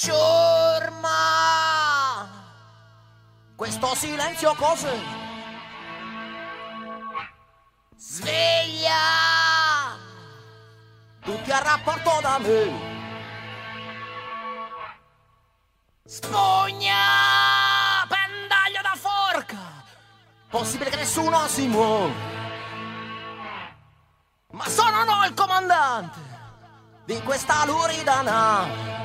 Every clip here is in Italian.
Ciurma! Questo silenzio cos'è? Sveglia! Tutti a rapporto da me! Spugna! Pendaglio da forca! Possibile che nessuno si muova! Ma sono no il comandante di questa lurida nave!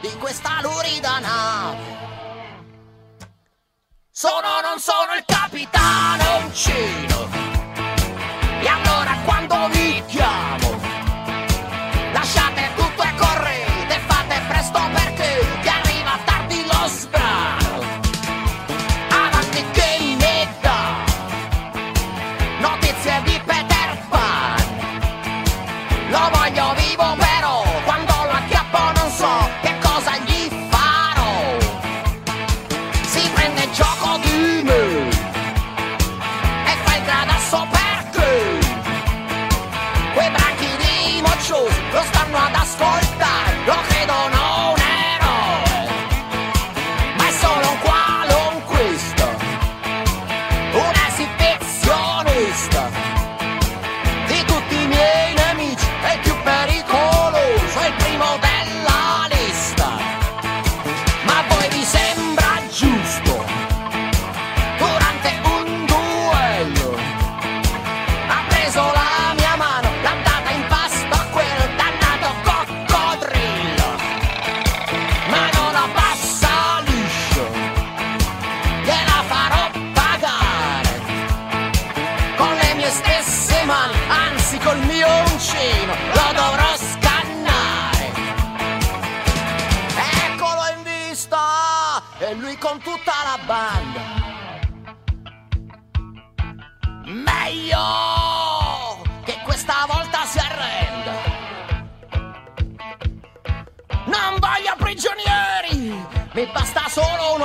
Di questa lurida nave! Sono non sono il capitano uncino!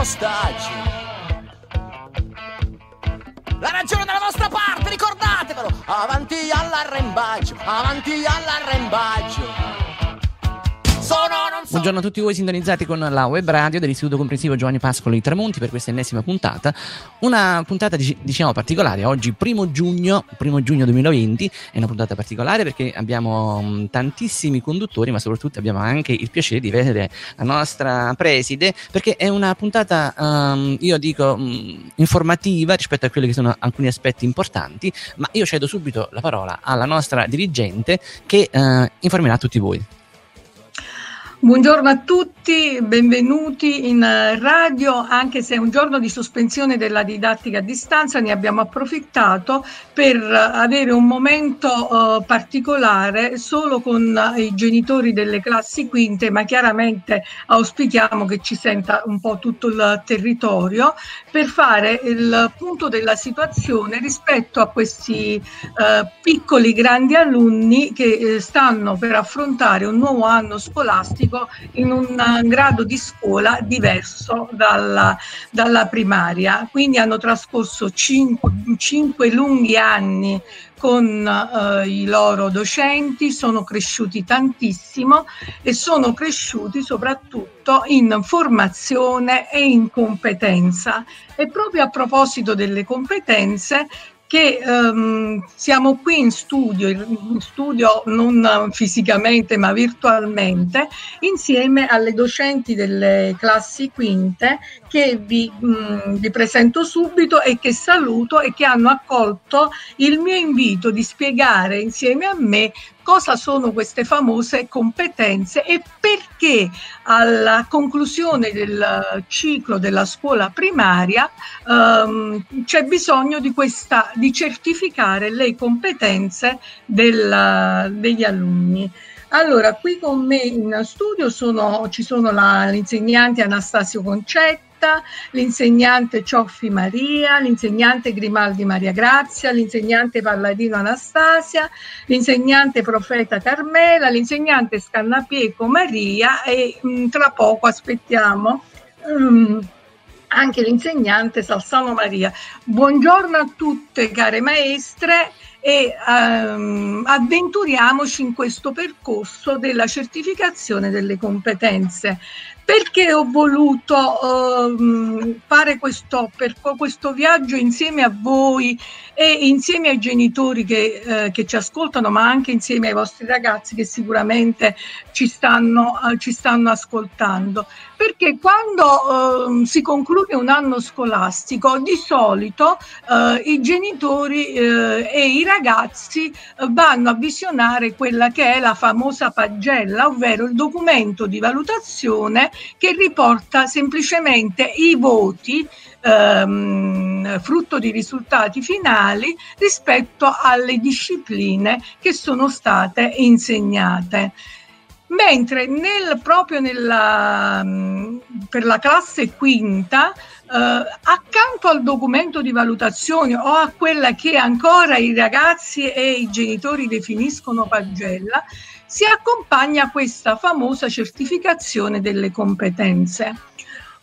Ostaggio. La ragione della vostra parte, ricordatevelo! Avanti all'arrembaggio, avanti all'arrembaggio. Buongiorno a tutti voi sintonizzati con la web radio dell'Istituto Comprensivo Giovanni Pascolo di Tramonti per questa ennesima puntata. Una puntata dic- diciamo particolare, oggi primo giugno, primo giugno 2020, è una puntata particolare perché abbiamo mh, tantissimi conduttori ma soprattutto abbiamo anche il piacere di vedere la nostra preside perché è una puntata, ehm, io dico, mh, informativa rispetto a quelli che sono alcuni aspetti importanti, ma io cedo subito la parola alla nostra dirigente che eh, informerà tutti voi. Buongiorno a tutti, benvenuti in eh, radio, anche se è un giorno di sospensione della didattica a distanza, ne abbiamo approfittato per eh, avere un momento eh, particolare solo con eh, i genitori delle classi quinte, ma chiaramente auspichiamo che ci senta un po' tutto il territorio per fare il punto della situazione rispetto a questi eh, piccoli grandi alunni che eh, stanno per affrontare un nuovo anno scolastico in un eh, grado di scuola diverso dalla, dalla primaria. Quindi hanno trascorso cinque, cinque lunghi anni con eh, i loro docenti, sono cresciuti tantissimo e sono cresciuti soprattutto in formazione e in competenza. E proprio a proposito delle competenze, che ehm, siamo qui in studio, in studio non fisicamente ma virtualmente, insieme alle docenti delle classi quinte che vi, mh, vi presento subito e che saluto e che hanno accolto il mio invito di spiegare insieme a me cosa sono queste famose competenze e perché alla conclusione del ciclo della scuola primaria ehm, c'è bisogno di, questa, di certificare le competenze del, degli alunni. Allora, qui con me in studio sono, ci sono l'insegnante Anastasio Concetta, l'insegnante Cioffi Maria, l'insegnante Grimaldi Maria Grazia, l'insegnante Palladino Anastasia, l'insegnante Profeta Carmela, l'insegnante Scannapieco Maria e mh, tra poco aspettiamo um, anche l'insegnante Salsano Maria. Buongiorno a tutte care maestre e ehm, avventuriamoci in questo percorso della certificazione delle competenze. Perché ho voluto uh, fare questo, per, questo, viaggio insieme a voi e insieme ai genitori che, uh, che, ci ascoltano, ma anche insieme ai vostri ragazzi che sicuramente ci stanno, uh, ci stanno ascoltando? Perché quando ehm, si conclude un anno scolastico, di solito eh, i genitori eh, e i ragazzi vanno a visionare quella che è la famosa pagella, ovvero il documento di valutazione che riporta semplicemente i voti ehm, frutto di risultati finali rispetto alle discipline che sono state insegnate. Mentre nel, proprio nella, per la classe quinta, eh, accanto al documento di valutazione o a quella che ancora i ragazzi e i genitori definiscono pagella, si accompagna questa famosa certificazione delle competenze.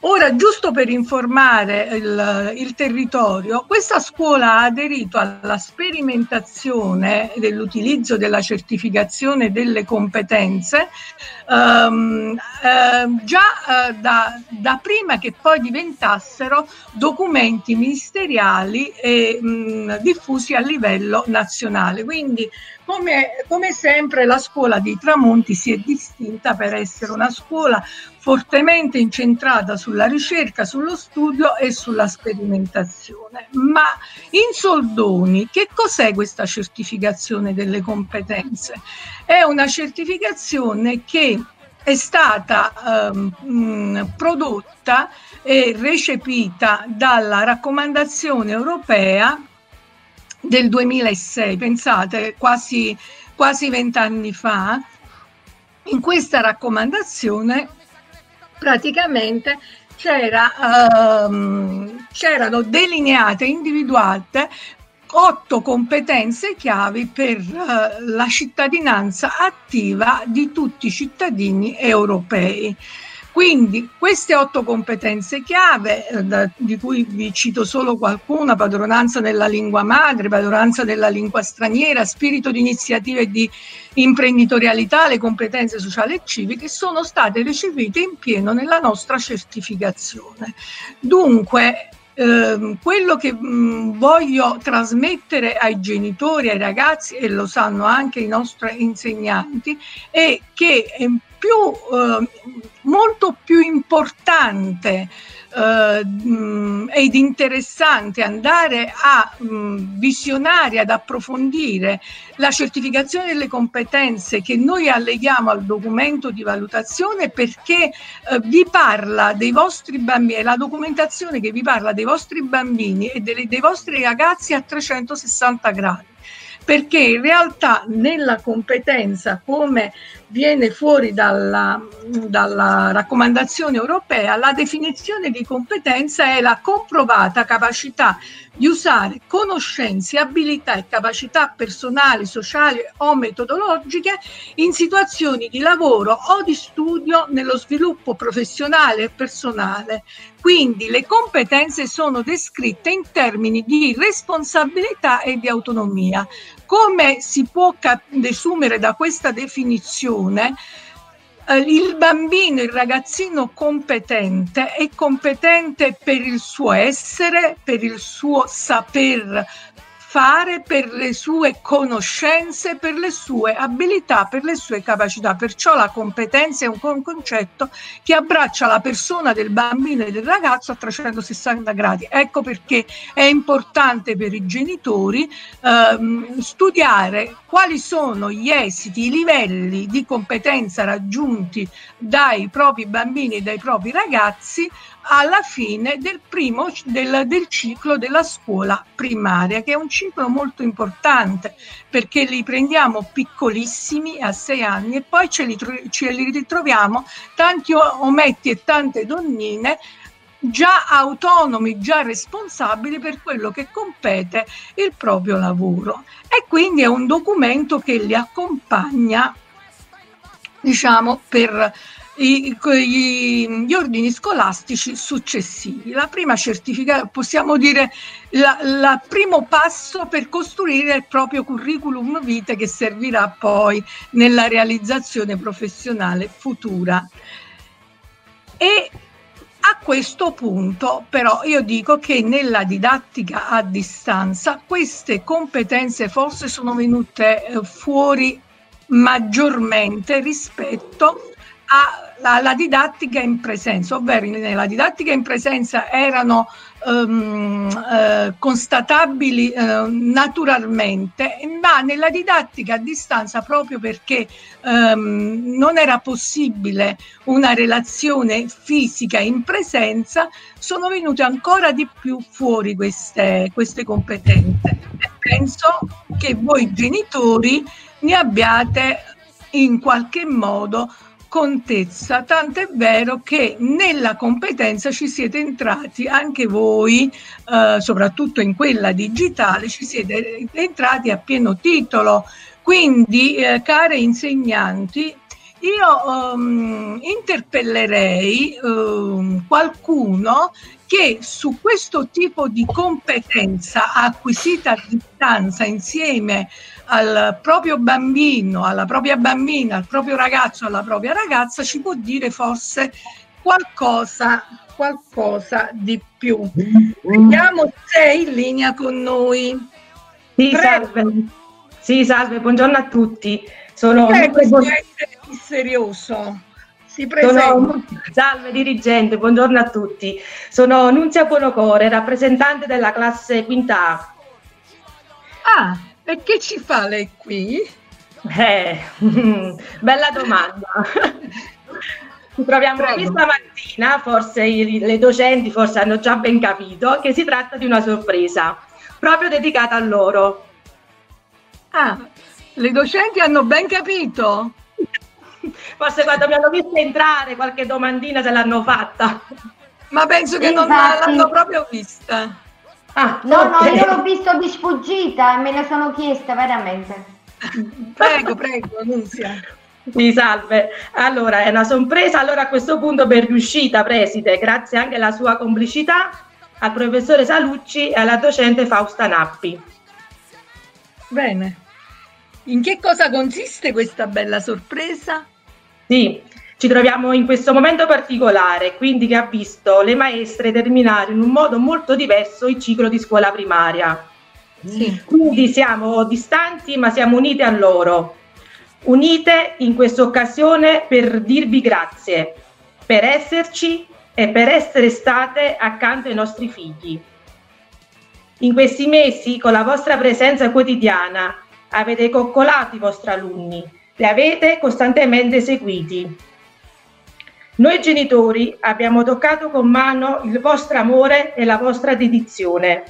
Ora, giusto per informare il, il, territorio, questa scuola ha aderito alla sperimentazione dell'utilizzo della certificazione delle competenze um, uh, già uh, da, da, prima che poi diventassero documenti ministeriali e um, diffusi a livello nazionale. Quindi come, come, sempre la scuola di Tramonti si è distinta per essere una scuola fortemente incentrata sulla ricerca, sullo studio e sulla sperimentazione. Ma in soldoni, che cos'è questa certificazione delle competenze? È una certificazione che è stata um, prodotta e recepita dalla raccomandazione europea del 2006, pensate, quasi, quasi vent'anni fa, in questa raccomandazione praticamente c'era, um, c'erano delineate, individuate otto competenze chiavi per uh, la cittadinanza attiva di tutti i cittadini europei. Quindi queste otto competenze chiave, eh, di cui vi cito solo qualcuna, padronanza della lingua madre, padronanza della lingua straniera, spirito di iniziativa e di imprenditorialità, le competenze sociali e civiche, sono state recepite in pieno nella nostra certificazione. Dunque, eh, quello che mh, mm, voglio trasmettere ai genitori, ai ragazzi, e lo sanno anche i nostri insegnanti, è che è più, eh, molto più importante eh, ed interessante andare a mh, visionare, ad approfondire la certificazione delle competenze che noi alleghiamo al documento di valutazione perché eh, vi parla dei vostri bambini, è la documentazione che vi parla dei vostri bambini e dei, dei vostri ragazzi a 360 gradi perché in realtà nella competenza come viene fuori dalla, dalla, raccomandazione europea, la definizione di competenza è la comprovata capacità di usare conoscenze, abilità e capacità personali, sociali o metodologiche in situazioni di lavoro o di studio nello sviluppo professionale e personale. Quindi le competenze sono descritte in termini di responsabilità e di autonomia. Come si può desumere da questa definizione? Eh, il bambino, il ragazzino competente è competente per il suo essere, per il suo saper fare per le sue conoscenze, per le sue abilità, per le sue capacità. Perciò la competenza è un concetto che abbraccia la persona del bambino e del ragazzo a 360 gradi. Ecco perché è importante per i genitori ehm, studiare quali sono gli esiti, i livelli di competenza raggiunti dai propri bambini e dai propri ragazzi alla fine del primo del, del, ciclo della scuola primaria, che è un ciclo molto importante perché li prendiamo piccolissimi a sei anni e poi ce li, ce li ritroviamo tanti ometti e tante donnine già autonomi, già responsabili per quello che compete il proprio lavoro. E quindi è un documento che li accompagna, diciamo, per i, gli, gli, ordini scolastici successivi. La prima certificazione, possiamo dire, il primo passo per costruire il proprio curriculum vitae che servirà poi nella realizzazione professionale futura. E a questo punto però io dico che nella didattica a distanza queste competenze forse sono venute eh, fuori maggiormente rispetto alla didattica in presenza, ovvero nella didattica in presenza erano um, eh, constatabili eh, naturalmente, ma nella didattica a distanza, proprio perché um, non era possibile una relazione fisica in presenza, sono venute ancora di più fuori queste, queste competenze. E penso che voi genitori ne abbiate in qualche modo contezza, tant'è vero che nella competenza ci siete entrati anche voi, eh, soprattutto in quella digitale, ci siete entrati a pieno titolo. Quindi, eh, care insegnanti, io um, interpellerei um, qualcuno che su questo tipo di competenza acquisita a distanza insieme al proprio bambino, alla propria bambina, al proprio ragazzo, alla propria ragazza, ci può dire forse qualcosa, qualcosa di più. Vediamo se è in linea con noi. Sì, salve. Sì, salve, buongiorno a tutti. Sono è questo misterioso? Si Sono, salve dirigente, buongiorno a tutti. Sono Nunzia Buonocore, rappresentante della classe quinta A. Ah, e che ci fa lei qui? Eh, bella domanda. Ci troviamo Prego. qui stamattina, forse i, le docenti forse hanno già ben capito che si tratta di una sorpresa, proprio dedicata a loro. Ah, le docenti hanno ben capito? Forse quando mi hanno visto entrare qualche domandina se l'hanno fatta. Ma penso che Infatti. non l'hanno proprio vista. Ah, no, no, io l'ho visto di sfuggita e me ne sono chiesta veramente. prego, prego, Annunzia. Mi salve. Allora, è una sorpresa. Allora, a questo punto, ben riuscita, preside, grazie anche alla sua complicità, al professore Salucci e alla docente Fausta Nappi. Bene. In che cosa consiste questa bella sorpresa? Sì, ci troviamo in questo momento particolare, quindi che ha visto le maestre terminare in un modo molto diverso il ciclo di scuola primaria. Sì. Quindi siamo distanti ma siamo unite a loro, unite in questa occasione per dirvi grazie, per esserci e per essere state accanto ai nostri figli. In questi mesi, con la vostra presenza quotidiana, avete coccolato i vostri alunni, li avete costantemente seguiti noi genitori abbiamo toccato con mano il vostro amore e la vostra dedizione.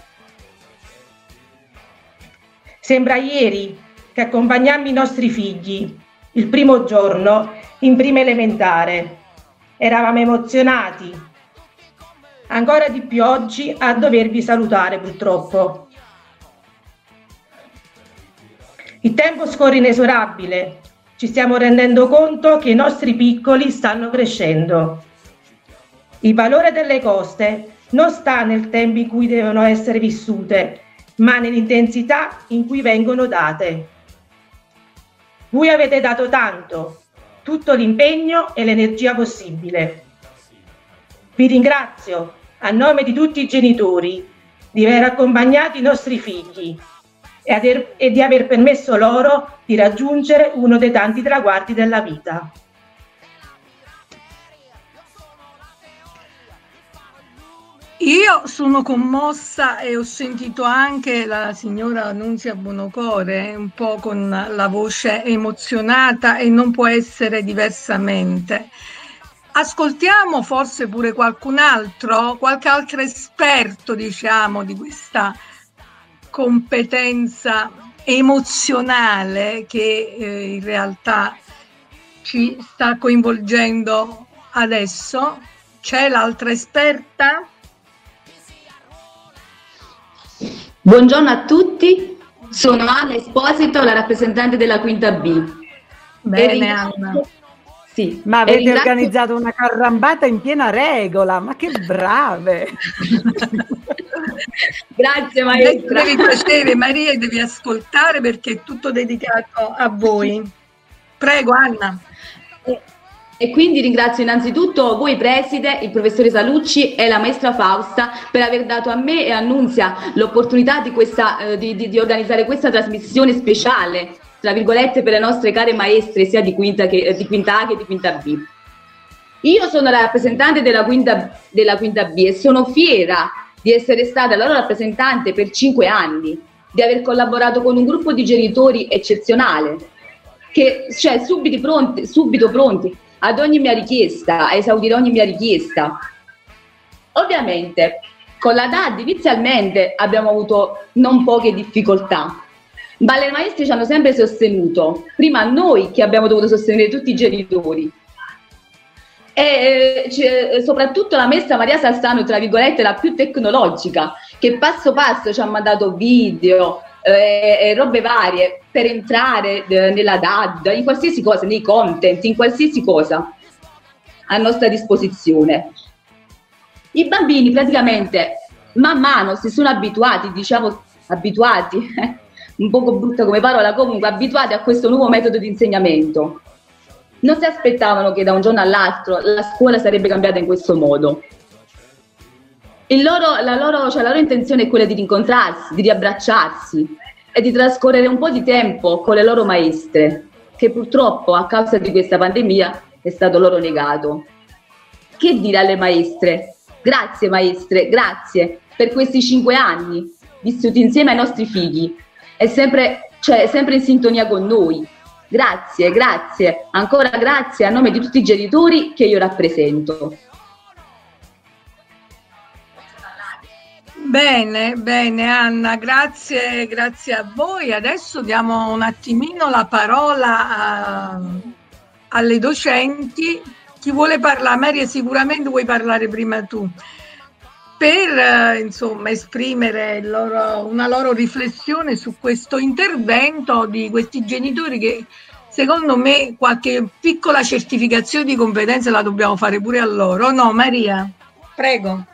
Sembra ieri che accompagnammo i nostri figli il primo giorno in prima elementare. Eravamo emozionati. Ancora di più oggi a dovervi salutare purtroppo. Il tempo scorre inesorabile ci stiamo rendendo conto che i nostri piccoli stanno crescendo. Il valore delle coste non sta nel tempo in cui devono essere vissute, ma nell'intensità in cui vengono date. Voi avete dato tanto, tutto l'impegno e l'energia possibile. Vi ringrazio a nome di tutti i genitori di aver accompagnato i nostri figli e, aver, e di aver permesso loro di raggiungere uno dei tanti traguardi della vita. Io sono commossa e ho sentito anche la signora Annunzia Buonocore un po' con la voce emozionata e non può essere diversamente. Ascoltiamo forse pure qualcun altro, qualche altro esperto, diciamo, di questa competenza emozionale che eh, in realtà ci sta coinvolgendo adesso. C'è l'altra esperta? Buongiorno a tutti, sono Anna Esposito, la rappresentante della quinta B. Bene, Anna. Sì, ma avete ringrazio... organizzato una carrambata in piena regola, ma che brave! Grazie maestra. Devi piacere Maria e devi ascoltare perché è tutto dedicato a voi. Prego Anna. E, e quindi ringrazio innanzitutto voi preside, il professore Salucci e la maestra Fausta per aver dato a me e a Nunzia l'opportunità di, questa, eh, di, di, di organizzare questa trasmissione speciale tra virgolette, per le nostre care maestre sia di quinta, che, eh, di quinta A che di quinta B. Io sono la rappresentante della quinta, della quinta B e sono fiera di essere stata la loro rappresentante per cinque anni, di aver collaborato con un gruppo di genitori eccezionale, che cioè subito pronti, subito pronti ad ogni mia richiesta, a esaudire ogni mia richiesta. Ovviamente con la DAD inizialmente abbiamo avuto non poche difficoltà, ma le maestre ci hanno sempre sostenuto, prima noi che abbiamo dovuto sostenere tutti i genitori. E eh, soprattutto la maestra Maria Salzano, tra virgolette, la più tecnologica, che passo passo ci ha mandato video eh, robe varie per entrare eh, nella DAD, in qualsiasi cosa, nei content, in qualsiasi cosa a nostra disposizione. I bambini praticamente man mano si sono abituati, diciamo abituati, un poco brutta come parola, comunque abituati a questo nuovo metodo di insegnamento. Non si aspettavano che da un giorno all'altro la scuola sarebbe cambiata in questo modo. Loro, la, loro, cioè la loro intenzione è quella di rincontrarsi, di riabbracciarsi e di trascorrere un po' di tempo con le loro maestre, che purtroppo a causa di questa pandemia è stato loro negato. Che dire alle maestre? Grazie maestre, grazie per questi cinque anni vissuti insieme ai nostri figli, è sempre, cioè, sempre in sintonia con noi. Grazie, grazie, ancora grazie a nome di tutti i genitori che io rappresento. Bene, bene Anna, grazie, grazie a voi. Adesso diamo un attimino la parola a, alle docenti. Chi vuole parlare? Maria, sicuramente vuoi parlare prima tu per eh, insomma, esprimere loro, una loro riflessione su questo intervento di questi genitori che secondo me qualche piccola certificazione di competenze la dobbiamo fare pure a loro. No, Maria, prego.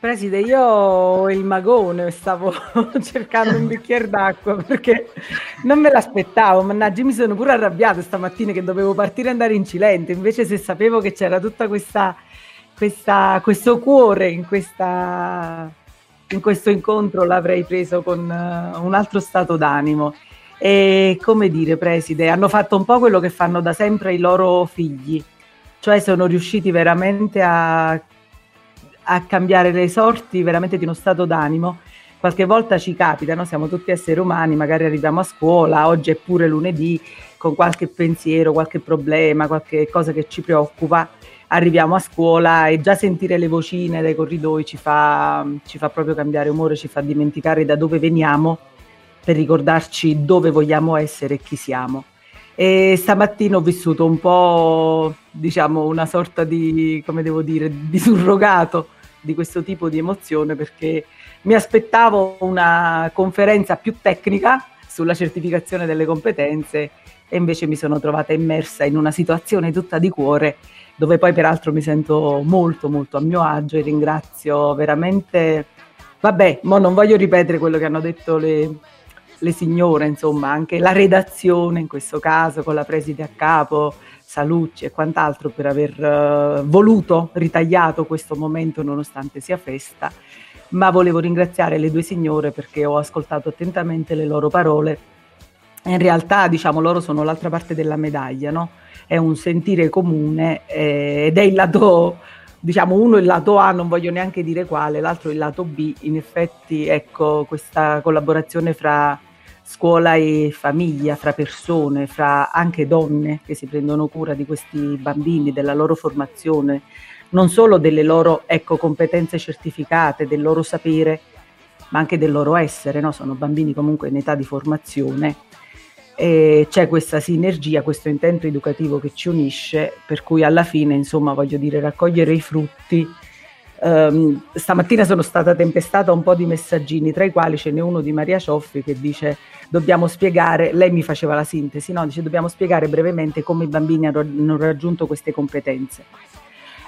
Preside, io ho il magone, stavo cercando un bicchiere d'acqua perché non me l'aspettavo, mannaggia, mi sono pure arrabbiato stamattina che dovevo partire e andare in Cilento, invece se sapevo che c'era tutta questa questa, questo cuore in, questa, in, questo incontro l'avrei preso con uh, un altro stato d'animo. E come dire, preside, hanno fatto un po' quello che fanno da sempre i loro figli, cioè sono riusciti veramente a, a cambiare le sorti veramente di uno stato d'animo. Qualche volta ci capita, no? siamo tutti esseri umani, magari arriviamo a scuola, oggi è pure lunedì, con qualche pensiero, qualche problema, qualche cosa che ci preoccupa arriviamo a scuola e già sentire le vocine dai corridoi ci fa, ci fa proprio cambiare umore, ci fa dimenticare da dove veniamo per ricordarci dove vogliamo essere e chi siamo. E stamattina ho vissuto un po', diciamo, una sorta di, come devo dire, di surrogato di questo tipo di emozione perché mi aspettavo una conferenza più tecnica sulla certificazione delle competenze e invece mi sono trovata immersa in una situazione tutta di cuore dove poi peraltro mi sento molto molto a mio agio e ringrazio veramente, vabbè, mo non voglio ripetere quello che hanno detto le, le signore, insomma, anche la redazione in questo caso con la preside a capo, Salucci e quant'altro per aver uh, voluto, ritagliato questo momento nonostante sia festa, ma volevo ringraziare le due signore perché ho ascoltato attentamente le loro parole. In realtà, diciamo, loro sono l'altra parte della medaglia, no? è un sentire comune eh, ed è il lato, diciamo, uno il lato A, non voglio neanche dire quale, l'altro il lato B. In effetti, ecco, questa collaborazione fra scuola e famiglia, fra persone, fra anche donne che si prendono cura di questi bambini, della loro formazione, non solo delle loro ecco, competenze certificate, del loro sapere, ma anche del loro essere, no? sono bambini comunque in età di formazione e c'è questa sinergia, questo intento educativo che ci unisce, per cui alla fine, insomma, voglio dire, raccogliere i frutti Um, stamattina sono stata tempestata un po' di messaggini, tra i quali ce n'è uno di Maria Cioffi che dice dobbiamo spiegare, lei mi faceva la sintesi, no? dice dobbiamo spiegare brevemente come i bambini hanno raggiunto queste competenze.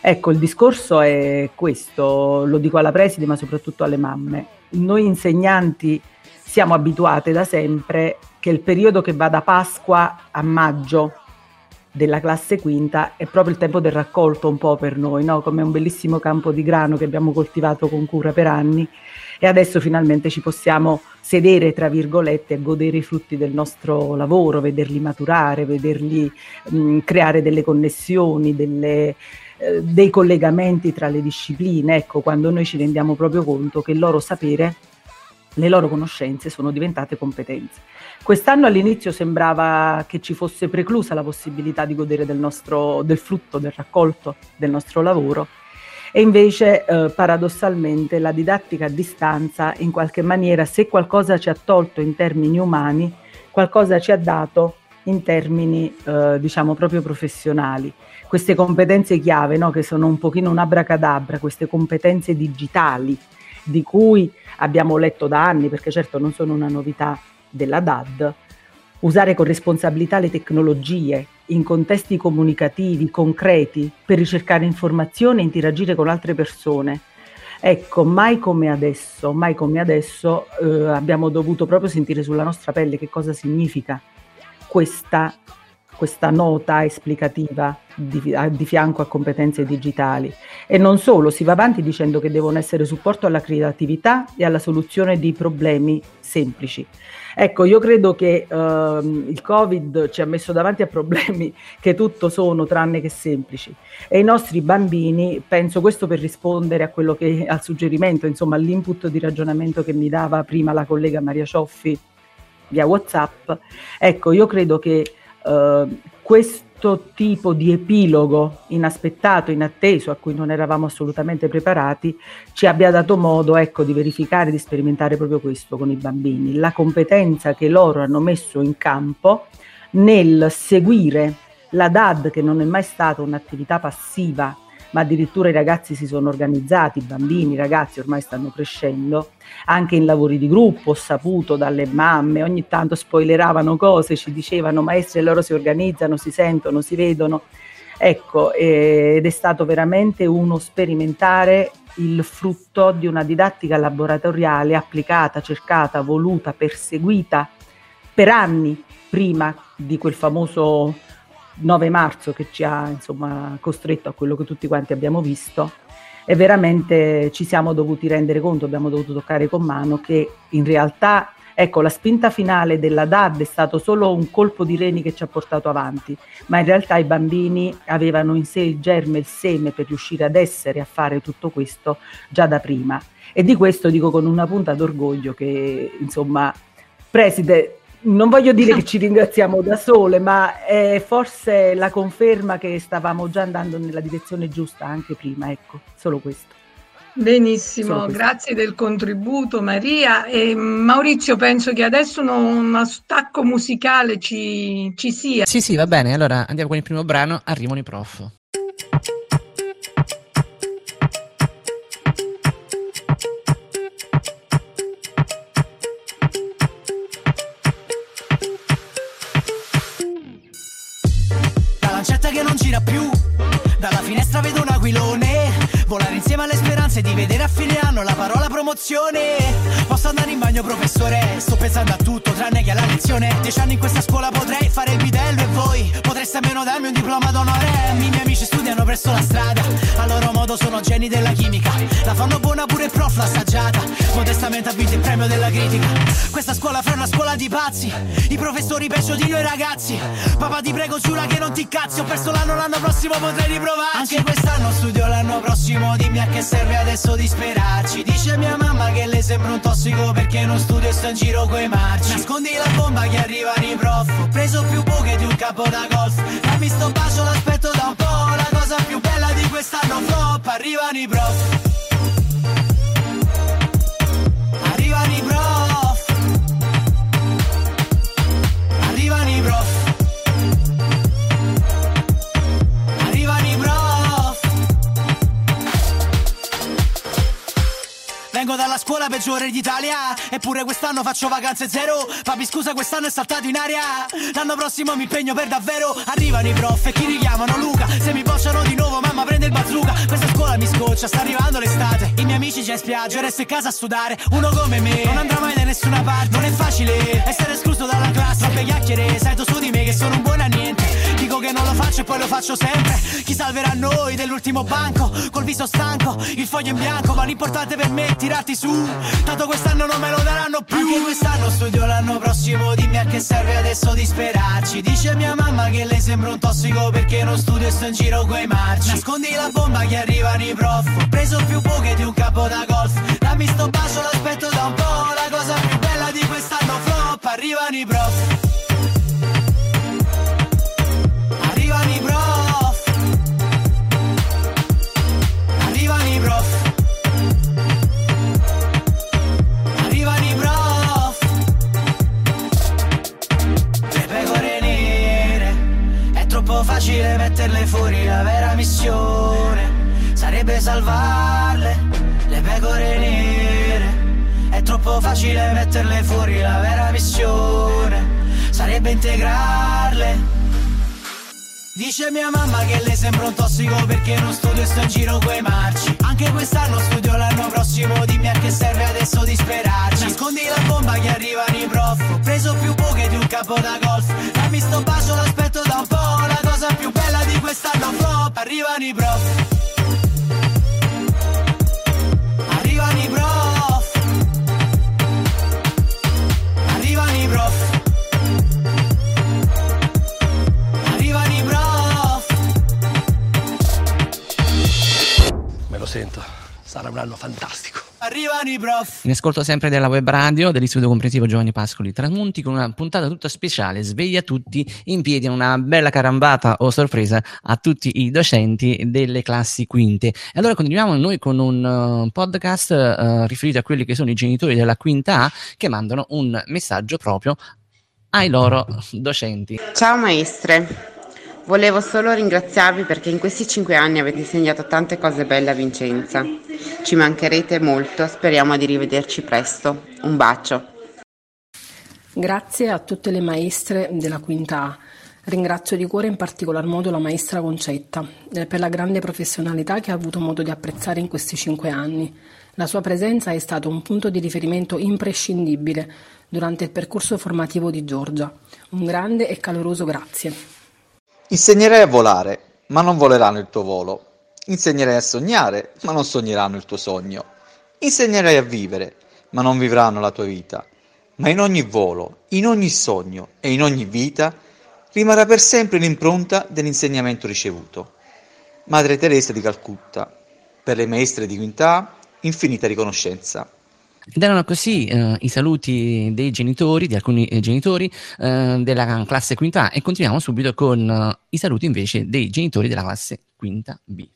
Ecco, il discorso è questo, lo dico alla preside ma soprattutto alle mamme. Noi insegnanti siamo abituate da sempre che il periodo che va da Pasqua a maggio della classe quinta è proprio il tempo del raccolto un po' per noi, no? come un bellissimo campo di grano che abbiamo coltivato con cura per anni e adesso finalmente ci possiamo sedere, tra virgolette, e godere i frutti del nostro lavoro, vederli maturare, vederli mh, creare delle connessioni, delle, eh, dei collegamenti tra le discipline, ecco, quando noi ci rendiamo proprio conto che il loro sapere, le loro conoscenze sono diventate competenze. Quest'anno all'inizio sembrava che ci fosse preclusa la possibilità di godere del, nostro, del frutto, del raccolto del nostro lavoro e invece eh, paradossalmente la didattica a distanza in qualche maniera se qualcosa ci ha tolto in termini umani, qualcosa ci ha dato in termini eh, diciamo proprio professionali. Queste competenze chiave no, che sono un pochino un abracadabra, queste competenze digitali di cui abbiamo letto da anni perché certo non sono una novità della DAD, usare con responsabilità le tecnologie in contesti comunicativi, concreti, per ricercare informazioni e interagire con altre persone. Ecco, mai come adesso, mai come adesso eh, abbiamo dovuto proprio sentire sulla nostra pelle che cosa significa questa questa nota esplicativa di, di, fianco a competenze digitali. E non solo, si va avanti dicendo che devono essere supporto alla creatività e alla soluzione di problemi semplici. Ecco, io credo che uh, il Covid ci ha messo davanti a problemi che tutto sono tranne che semplici. E i nostri bambini, penso questo per rispondere a quello che al suggerimento, insomma all'input di ragionamento che mi dava prima la collega Maria Cioffi via WhatsApp, ecco, io credo che eh, questo tipo di epilogo inaspettato, inatteso, a cui non eravamo assolutamente preparati, ci abbia dato modo ecco, di verificare, di sperimentare proprio questo con i bambini, la competenza che loro hanno messo in campo nel seguire la DAD, che non è mai stata un'attività passiva, ma addirittura i ragazzi si sono organizzati, i bambini, i ragazzi ormai stanno crescendo, anche in lavori di gruppo, ho saputo dalle mamme, ogni tanto spoileravano cose, ci dicevano maestri loro si organizzano, si sentono, si vedono. Ecco, ed è stato veramente uno sperimentare il frutto di una didattica laboratoriale applicata, cercata, voluta, perseguita per anni prima di quel famoso 9 marzo che ci ha insomma, costretto a quello che tutti quanti abbiamo visto e veramente ci siamo dovuti rendere conto, abbiamo dovuto toccare con mano che in realtà ecco la spinta finale della DAD è stato solo un colpo di reni che ci ha portato avanti, ma in realtà i bambini avevano in sé il germe, il seme per riuscire ad essere, a fare tutto questo già da prima. E di questo dico con una punta d'orgoglio che insomma, preside, non voglio dire che ci ringraziamo da sole, ma è forse la conferma che stavamo già andando nella direzione giusta anche prima, ecco, solo questo. Benissimo, grazie del contributo Maria. E Maurizio, penso che adesso uno, uno stacco musicale ci, ci sia. Sì, sì, va bene. Allora andiamo con il primo brano, arrivano i prof. Dalla finestra vedo un aquilone. Volare insieme alle speranze di vedere a fine anno la parola promozione. Posso andare in bagno professore? Sto pensando a tutto tranne che alla lezione. Dieci anni in questa scuola potrei fare il bidello E voi potreste almeno darmi un diploma d'onore. I miei amici studiano presso la strada A loro modo sono geni della chimica. La fanno buona pure il prof l'assaggiata. Modestamente ha vinto il premio della critica. Questa scuola fra una scuola di pazzi. I professori peggio di noi ragazzi. Papà ti prego giura che non ti cazzi Ho perso l'anno l'anno prossimo potrei riprovarci Anche quest'anno studio l'anno prossimo. Dimmi a che serve adesso disperarci Dice mia mamma che le sembra un tossico perché non studio e sto in giro coi marci. Nascondi la bomba che arrivano i prof. Ho preso più buche di un capo da golf. Dammi sto bacio l'aspetto da un po' La cosa più bella di quest'anno flop. Arrivano i prof dalla scuola peggiore d'Italia. Eppure quest'anno faccio vacanze zero. Papi scusa quest'anno è saltato in aria. L'anno prossimo mi impegno per davvero. Arrivano i prof e chi richiamano Luca. Se mi bocciano di nuovo mamma prende il bazooka. Questa scuola mi scoccia, sta arrivando l'estate. I miei amici già in spiaggia, resto in casa a studare Uno come me, non andrà mai da nessuna parte. Non è facile essere escluso dalla classe. Troppe chiacchiere, sai tu su di me che sono un buon a niente Dico che non lo faccio e poi lo faccio sempre. Chi salverà noi dell'ultimo banco? Col viso stanco, il foglio in bianco Ma l'importante per me è tirarti su. Tanto quest'anno non me lo daranno più. Anche quest'anno studio l'anno prossimo Dimmi a che serve adesso disperarci Dice mia mamma che lei sembra un tossico Perché non studio e sto in giro coi marci. Nascondi la bomba che arrivano i prof. Ho preso più buche di un capo da golf. Dammi sto bacio, l'aspetto da un po' La cosa più bella di quest'anno flop Arrivano i prof facile metterle fuori La vera missione. Sarebbe salvarle Le pecore nere. È troppo facile metterle fuori La vera missione. Sarebbe integrarle. Dice mia mamma che le sembra un tossico perché non studio e sto in giro coi marci. Anche quest'anno studio l'anno prossimo Dimmi a che serve adesso disperarci Nascondi la bomba che arrivano i prof. Ho preso più buche di un capo da golf. Dammi sto bacio l'aspetto da un po' La cosa più bella di quest'anno flop. Arrivano i prof. Arrivano i prof. Arrivano i prof. Arrivano i prof. Me lo sento, sarà un anno fantastico. Arrivano i prof In ascolto sempre della web radio dell'Istituto Comprensivo Giovanni Pascoli Tramonti con una puntata tutta speciale, sveglia tutti in piedi, una bella carambata o sorpresa a tutti i docenti delle classi quinte. E allora continuiamo noi con un uh, podcast uh, riferito a quelli che sono i genitori della quinta A che mandano un messaggio proprio ai loro docenti. Ciao maestre, volevo solo ringraziarvi perché in questi cinque anni avete insegnato tante cose belle a Vincenza. Ci mancherete molto, speriamo di rivederci presto. Un bacio. Grazie a tutte le maestre della quinta A. Ringrazio di cuore in particolar modo la maestra Concetta eh, per la grande professionalità che ha avuto modo di apprezzare in questi cinque anni. La sua presenza è stato un punto di riferimento imprescindibile durante il percorso formativo di Giorgia. Un grande e caloroso grazie. Insegnerai a volare, ma non voleranno il tuo volo. Insegnerai a sognare, ma non sogneranno il tuo sogno. Insegnerai a vivere, ma non vivranno la tua vita. Ma in ogni volo, in ogni sogno e in ogni vita rimarrà per sempre l'impronta dell'insegnamento ricevuto. Madre Teresa di Calcutta, per le maestre di quinta A, infinita riconoscenza. Ed erano così eh, i saluti dei genitori, di alcuni eh, genitori eh, della classe quinta A e continuiamo subito con eh, i saluti invece dei genitori della classe quinta B.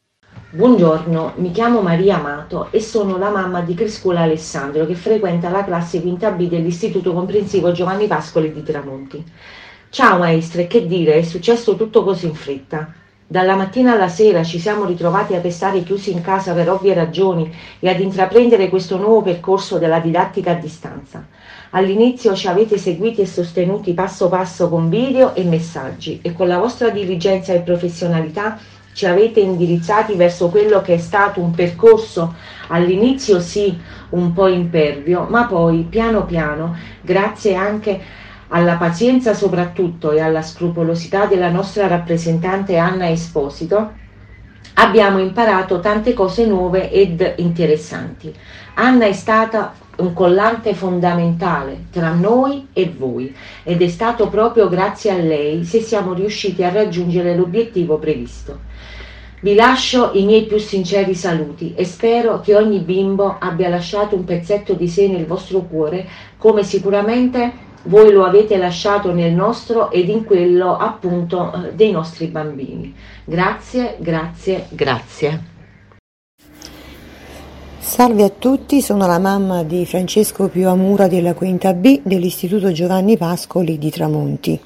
Buongiorno, mi chiamo Maria Amato e sono la mamma di Criscola Alessandro che frequenta la classe quinta B dell'Istituto Comprensivo Giovanni Pascoli di Tramonti. Ciao maestre, che dire, è successo tutto così in fretta. Dalla mattina alla sera ci siamo ritrovati a restare chiusi in casa per ovvie ragioni e ad intraprendere questo nuovo percorso della didattica a distanza. All'inizio ci avete seguiti e sostenuti passo passo con video e messaggi e con la vostra diligenza e professionalità ci avete indirizzati verso quello che è stato un percorso all'inizio sì un po' impervio, ma poi piano piano, grazie anche alla pazienza soprattutto e alla scrupolosità della nostra rappresentante Anna Esposito, abbiamo imparato tante cose nuove ed interessanti. Anna è stata un collante fondamentale tra noi e voi ed è stato proprio grazie a lei se siamo riusciti a raggiungere l'obiettivo previsto. Vi lascio i miei più sinceri saluti e spero che ogni bimbo abbia lasciato un pezzetto di sé nel vostro cuore, come sicuramente voi lo avete lasciato nel nostro ed in quello appunto eh, dei nostri bambini. Grazie, grazie, grazie. Salve a tutti, sono la mamma di Francesco Pio Amura della Quinta B dell'Istituto Giovanni Pascoli di Tramonti.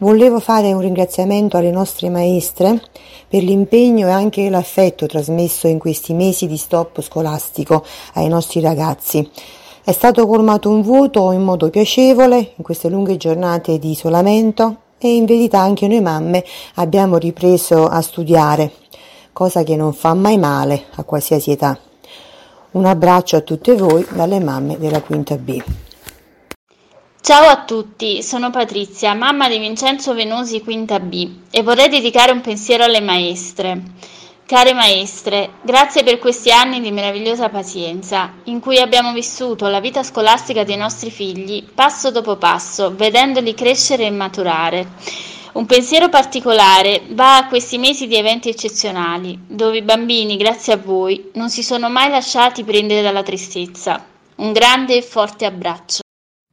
Volevo fare un ringraziamento alle nostre maestre per l'impegno e anche l'affetto trasmesso in questi mesi di stop scolastico ai nostri ragazzi. È stato colmato un vuoto in modo piacevole in queste lunghe giornate di isolamento e in verità anche noi mamme abbiamo ripreso a studiare, cosa che non fa mai male a qualsiasi età. Un abbraccio a tutte voi dalle mamme della quinta B. Ciao a tutti, sono Patrizia, mamma di Vincenzo Venosi Quinta B e vorrei dedicare un pensiero alle maestre. Care maestre, grazie per questi anni di meravigliosa pazienza, in cui abbiamo vissuto la vita scolastica dei nostri figli passo dopo passo, vedendoli crescere e maturare. Un pensiero particolare va a questi mesi di eventi eccezionali, dove i bambini, grazie a voi, non si sono mai lasciati prendere dalla tristezza. Un grande e forte abbraccio.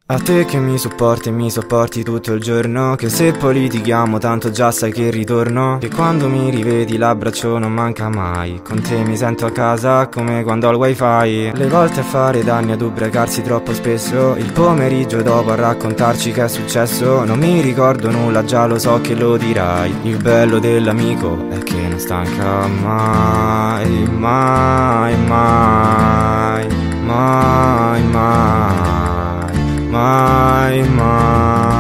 A te che mi sopporti e mi sopporti tutto il giorno Che se politichiamo tanto già sai che ritorno. Che quando mi rivedi l'abbraccio non manca mai Con te mi sento a casa come quando ho il wifi. Le volte a fare danni ad ubriacarsi troppo spesso Il pomeriggio dopo a raccontarci che è successo Non mi ricordo nulla già lo so che lo dirai. Il bello dell'amico è che non stanca mai Mai mai Mai mai mai mai.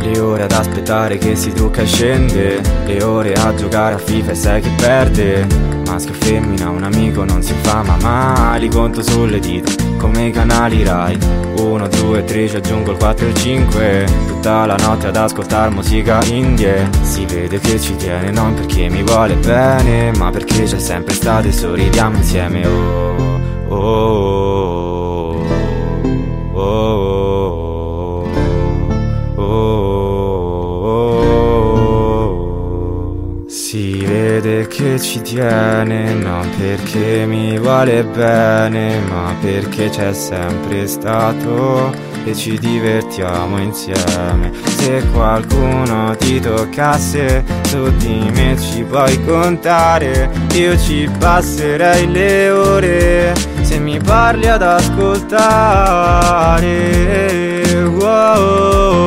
Le ore ad aspettare che si trucca e scende. Le ore a giocare a FIFA e sai che perde. Maschio e femmina, un amico non si fa ma mai Li conto sulle dita, come i canali Rai. 1, 2, 3, ci aggiungo il 4 e il 5 Tutta la notte ad ascoltare musica indie. Si vede che ci tiene non perché mi vuole bene Ma perché c'è sempre stato e sorridiamo insieme. Oh, oh. Oh, che ci tiene, non perché mi vuole bene, ma perché c'è sempre stato e ci divertiamo insieme. Se qualcuno ti toccasse, su di me ci puoi contare, io ci passerei le ore se mi parli ad ascoltare. Wow,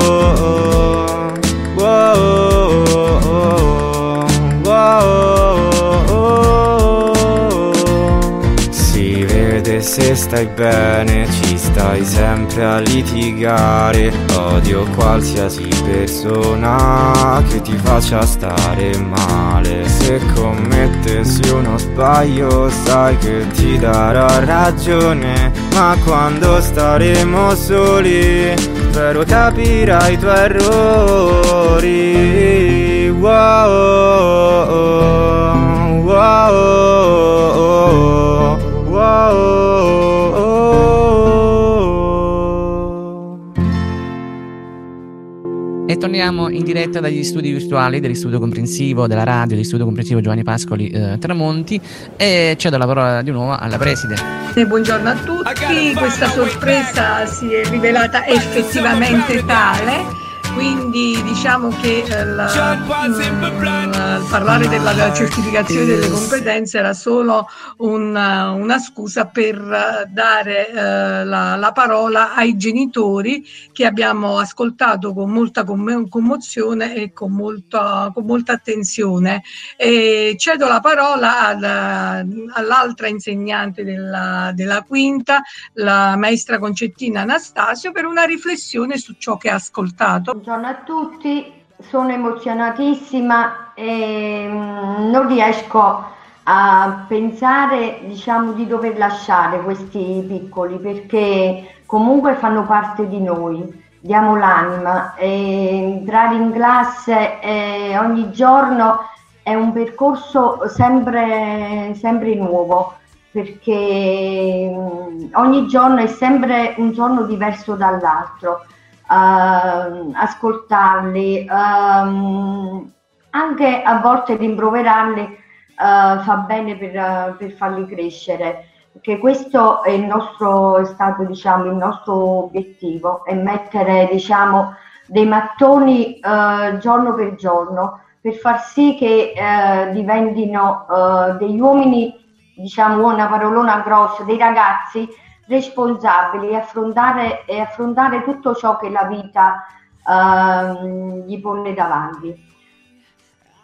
wow, wow, se stai bene, ci stai sempre a litigare. Odio qualsiasi persona che ti faccia stare male. Se commettessi uno sbaglio, sai che ti darò ragione. Ma quando staremo soli, spero capirai i tuoi errori. Wow, wow, wow. Torniamo in diretta dagli studi virtuali dell'Istituto Comprensivo della radio, dell'Istituto Comprensivo Giovanni Pascoli eh, Tramonti e cedo la parola di nuovo alla preside. E buongiorno a tutti, questa sorpresa si è rivelata effettivamente tale quindi diciamo che eh, la, mm, parlare della certificazione delle competenze era solo un, una scusa per eh, dare eh, la, la, parola ai genitori che abbiamo ascoltato con molta commozione e con molta, con molta attenzione. E cedo la parola al, all'altra insegnante della, della quinta, la maestra Concettina Anastasio, per una riflessione su ciò che ha ascoltato. Buongiorno a tutti, sono emozionatissima e mm, non riesco a pensare diciamo di dover lasciare questi piccoli perché comunque fanno parte di noi, diamo l'anima entrare in classe ogni giorno è un percorso sempre, sempre nuovo perché mm, ogni giorno è sempre un giorno diverso dall'altro uh, ascoltarli, um, anche a volte rimproverarli uh, fa bene per, per, farli crescere, perché questo è nostro è stato diciamo, il nostro obiettivo, è mettere diciamo, dei mattoni uh, giorno per giorno per far sì che diventino degli uomini, diciamo una parolona grossa, dei ragazzi responsabili e affrontare, e affrontare tutto ciò che la vita ehm, gli pone davanti.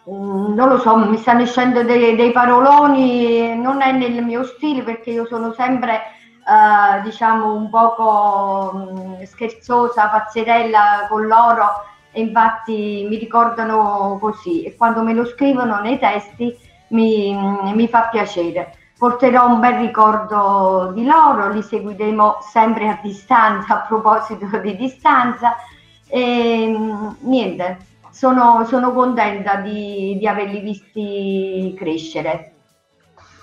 Mm, non lo so, mi stanno uscendo dei, dei paroloni, non è nel mio stile perché io sono sempre eh, diciamo un poco mh, scherzosa, pazzerella con loro e infatti mi ricordano così e quando me lo scrivono nei testi mi, mi fa piacere. Porterò un bel ricordo di loro, li seguiremo sempre a distanza, a proposito di distanza e niente, sono, sono contenta di, di averli visti crescere.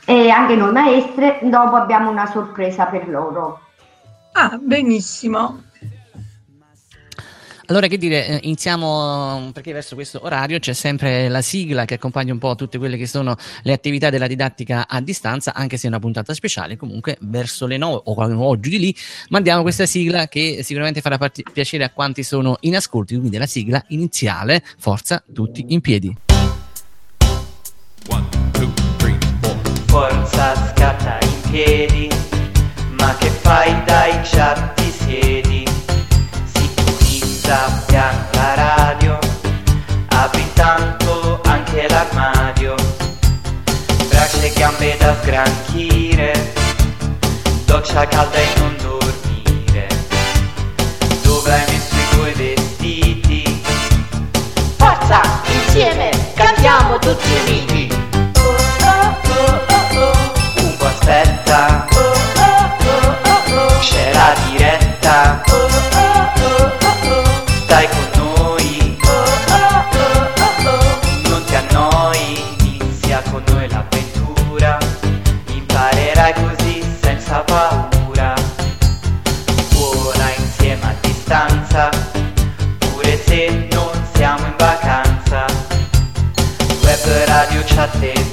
E anche noi maestre, dopo abbiamo una sorpresa per loro. Ah, benissimo. Allora, che dire, eh, iniziamo perché verso questo orario c'è sempre la sigla che accompagna un po' tutte quelle che sono le attività della didattica a distanza, anche se è una puntata speciale. Comunque, verso le 9 o, giù di lì, mandiamo questa sigla che sicuramente farà part- piacere a quanti sono in ascolto. Quindi, la sigla iniziale, forza, tutti in piedi. One, two, three, four. Forza, scatta in piedi, ma che fai dai chat ti siedi? Piano la radio, apri intanto anche l'armadio, braccia e gambe da sgranchire, doccia calda e non dormire, dove hai messo i tuoi vestiti? Forza, insieme, cantiamo tutti uniti. Radio,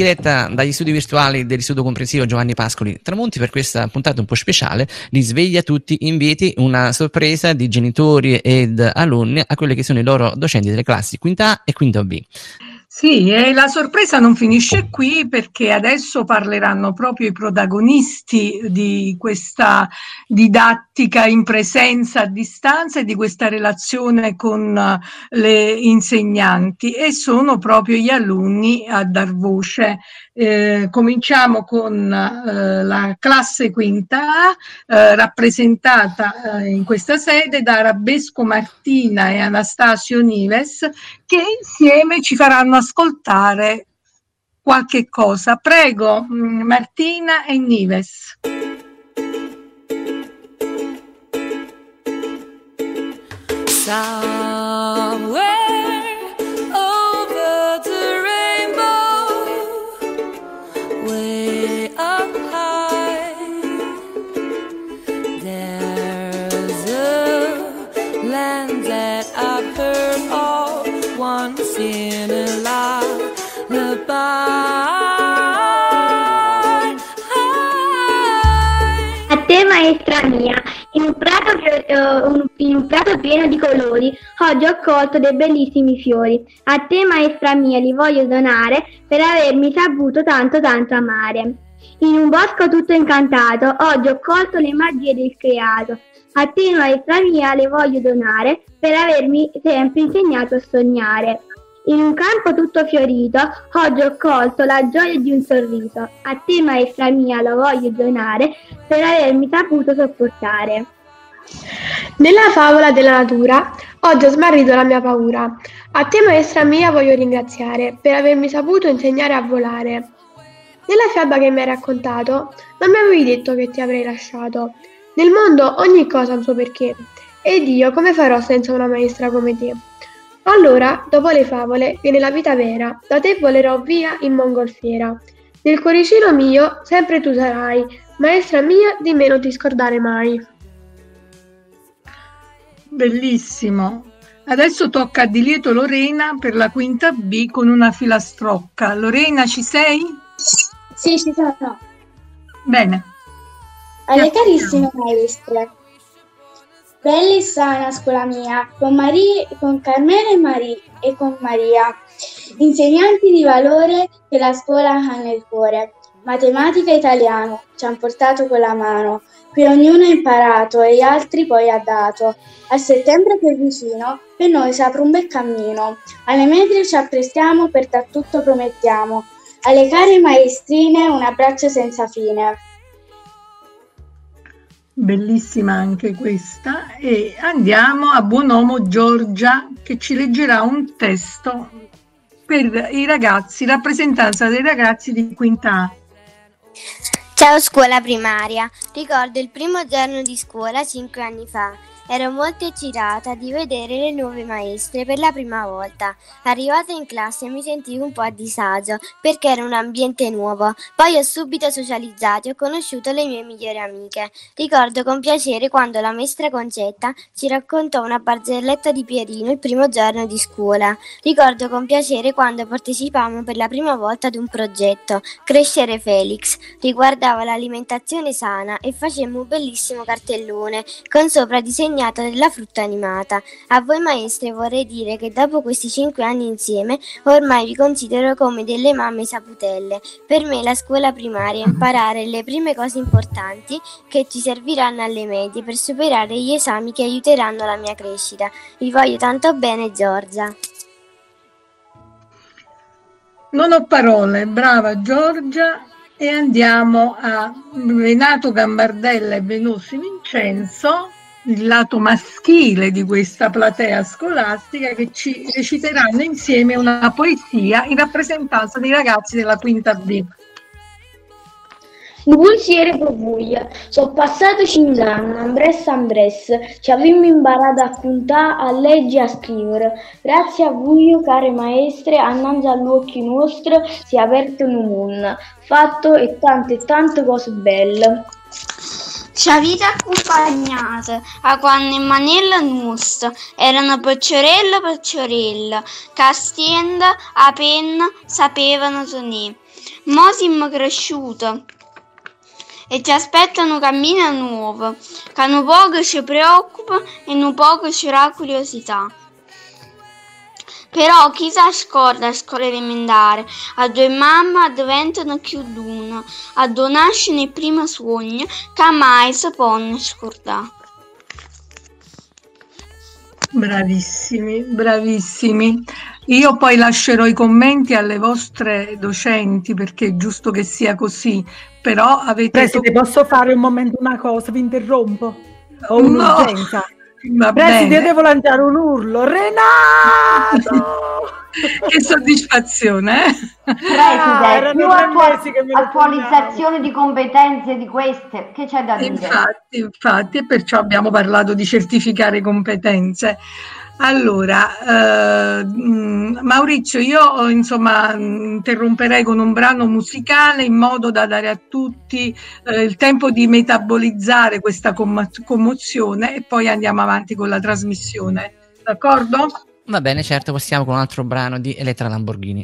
diretta dagli studi virtuali dell'Istituto Comprensivo Giovanni Pascoli Tramonti per questa puntata un po' speciale di Sveglia tutti inviti, una sorpresa di genitori ed alunni a quelli che sono i loro docenti delle classi quinta A e quinta B. Sì, e la sorpresa non finisce qui perché adesso parleranno proprio i protagonisti di questa didattica in presenza a distanza e di questa relazione con eh, le insegnanti e sono proprio gli alunni a dar voce. Eh, cominciamo con eh, la classe quinta A, eh, rappresentata eh, in questa sede da Rabesco Martina e Anastasio Nives, che insieme ci faranno ascoltare qualche cosa. Prego, mm, Martina e Nives. Somewhere mia. In un, prato, eh, in un prato pieno di colori oggi ho colto dei bellissimi fiori. A te maestra mia li voglio donare per avermi saputo tanto tanto amare. In un bosco tutto incantato oggi ho colto le magie del creato. A te maestra mia le voglio donare per avermi sempre insegnato a sognare. In un campo tutto fiorito, oggi ho colto la gioia di un sorriso. A te, maestra mia, lo voglio donare per avermi saputo sopportare. Nella favola della natura, oggi ho smarrito la mia paura. A te, maestra mia, voglio ringraziare per avermi saputo insegnare a volare. Nella fiaba che mi hai raccontato, non mi avevi detto che ti avrei lasciato. Nel mondo ogni cosa ha un suo perché. Ed io come farò senza una maestra come te? Allora, dopo le favole, viene la vita vera. Da te volerò via in mongolfiera. Nel cuoricino mio sempre tu sarai. Maestra mia, di me non ti scordare mai. Bellissimo. Adesso tocca a di lieto Lorena per la quinta B con una filastrocca. Lorena, ci sei? Sì, ci sono. Bene. Alle carissime maestre. Bella e sana scuola mia, con, Maria, con Carmela e, Mari- e con Maria, insegnanti di valore che la scuola ha nel cuore. Matematica e italiano ci hanno portato con la mano, qui ognuno ha imparato e gli altri poi ha dato. A settembre è vicino, per noi si apre un bel cammino. Alle medie ci apprestiamo, per tutto promettiamo. Alle care maestrine un abbraccio senza fine. Bellissima anche questa. E andiamo a Buonomo Giorgia che ci leggerà un testo per i ragazzi, rappresentanza dei ragazzi di quinta A. Ciao scuola primaria, ricordo il primo giorno di scuola cinque anni fa. Ero molto eccitata di vedere le nuove maestre per la prima volta. Arrivata in classe mi sentivo un po' a disagio perché era un ambiente nuovo. Poi ho subito socializzato e ho conosciuto le mie migliori amiche. Ricordo con piacere quando la maestra Concetta ci raccontò una barzelletta di Pierino il primo giorno di scuola. Ricordo con piacere quando partecipammo per la prima volta ad un progetto, Crescere Felix. Riguardava l'alimentazione sana e facemmo un bellissimo cartellone con sopra disegnato della frutta animata. A voi maestre vorrei dire che dopo questi cinque anni insieme ormai vi considero come delle mamme saputelle. Per me la scuola primaria è imparare le prime cose importanti che ci serviranno alle medie per superare gli esami che aiuteranno la mia crescita. Vi voglio tanto bene Giorgia. Non ho parole, brava Giorgia. E andiamo a Renato Gambardella e Venusi Vincenzo, il lato maschile di questa platea scolastica, che ci reciteranno insieme una poesia in rappresentanza dei ragazzi della quinta B. Per voi, sono passati cinque anni, Andres Andres, ci abbiamo imparato a contare, a leggere e a scrivere. Grazie a voi, care maestre, annanzi agli occhi nostri si è aperto un mondo, fatto e tante tante cose belle. Ci avete accompagnato a quando in maniera nostra erano pecciorella pecciorella, che a penna sapevano tenere. Mo siamo cresciuti e ci aspettano un cammino nuovo, che un poco ci preoccupa e un poco ci ha curiosità. Però chi si scorda a scuola elementare, a due mamme diventano più d'una, a due nascono il primo sogno che mai si può scordare. Bravissimi, bravissimi. Io poi lascerò i commenti alle vostre docenti perché è giusto che sia così, però avete... Preside, posso fare un momento una cosa? Vi interrompo? Ho No. Va Preside, bene. devo lanciare un urlo. Renato! che soddisfazione, eh? Preside, più attualizzazione di competenze di queste, che c'è da dire? Infatti, infatti, e perciò abbiamo parlato di certificare competenze. Allora, eh, mh, Maurizio, io insomma interromperei con un brano musicale in modo da dare a tutti eh, il tempo di metabolizzare questa commo- commozione e poi andiamo avanti con la trasmissione. D'accordo? Va bene, certo, possiamo con un altro brano di. Elettra Lamborghini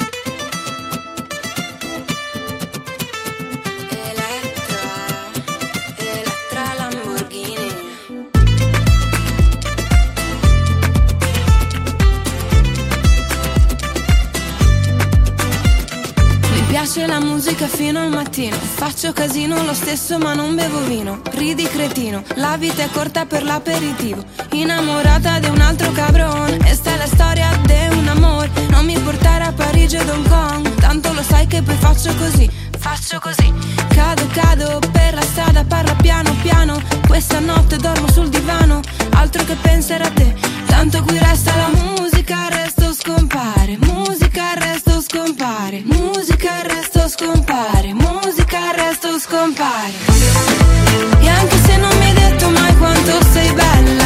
la musica fino al mattino. Faccio casino lo stesso ma non bevo vino. Ridi cretino, la vita è corta per l'aperitivo. Innamorata di un altro cabron. E sta la storia di un amore. Non mi portare a Parigi o Hong Kong. Tanto lo sai che poi faccio così. Faccio così. Cado, cado per la strada, parla piano piano. Questa notte dormo sul divano. Altro che pensare a te. Tanto qui resta la musica, il resto scompare. Musica, il resto scompare. Musica, il resto scompare. Musica, il resto scompare. E anche se non mi hai detto mai quanto sei bella,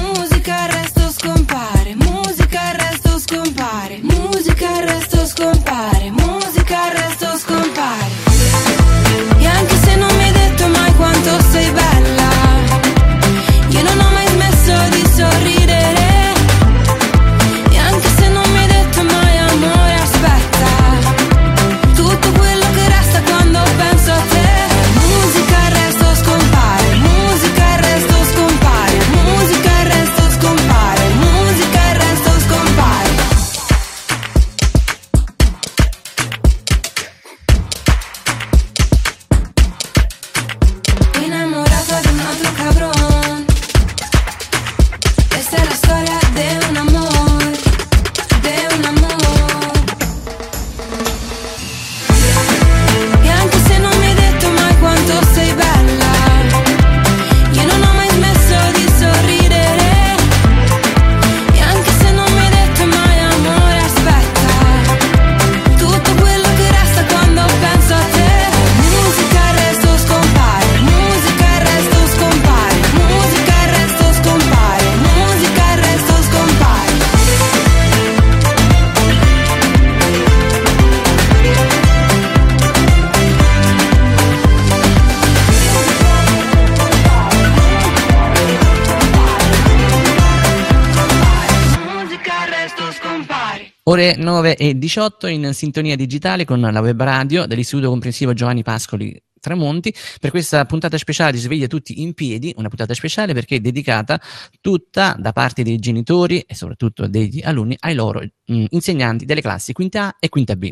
19 e 18 in sintonia digitale con la web radio dell'Istituto Comprensivo Giovanni Pascoli Tramonti per questa puntata speciale di Sveglia tutti in piedi, una puntata speciale perché è dedicata tutta da parte dei genitori e soprattutto degli alunni ai loro mh, insegnanti delle classi quinta A e quinta B.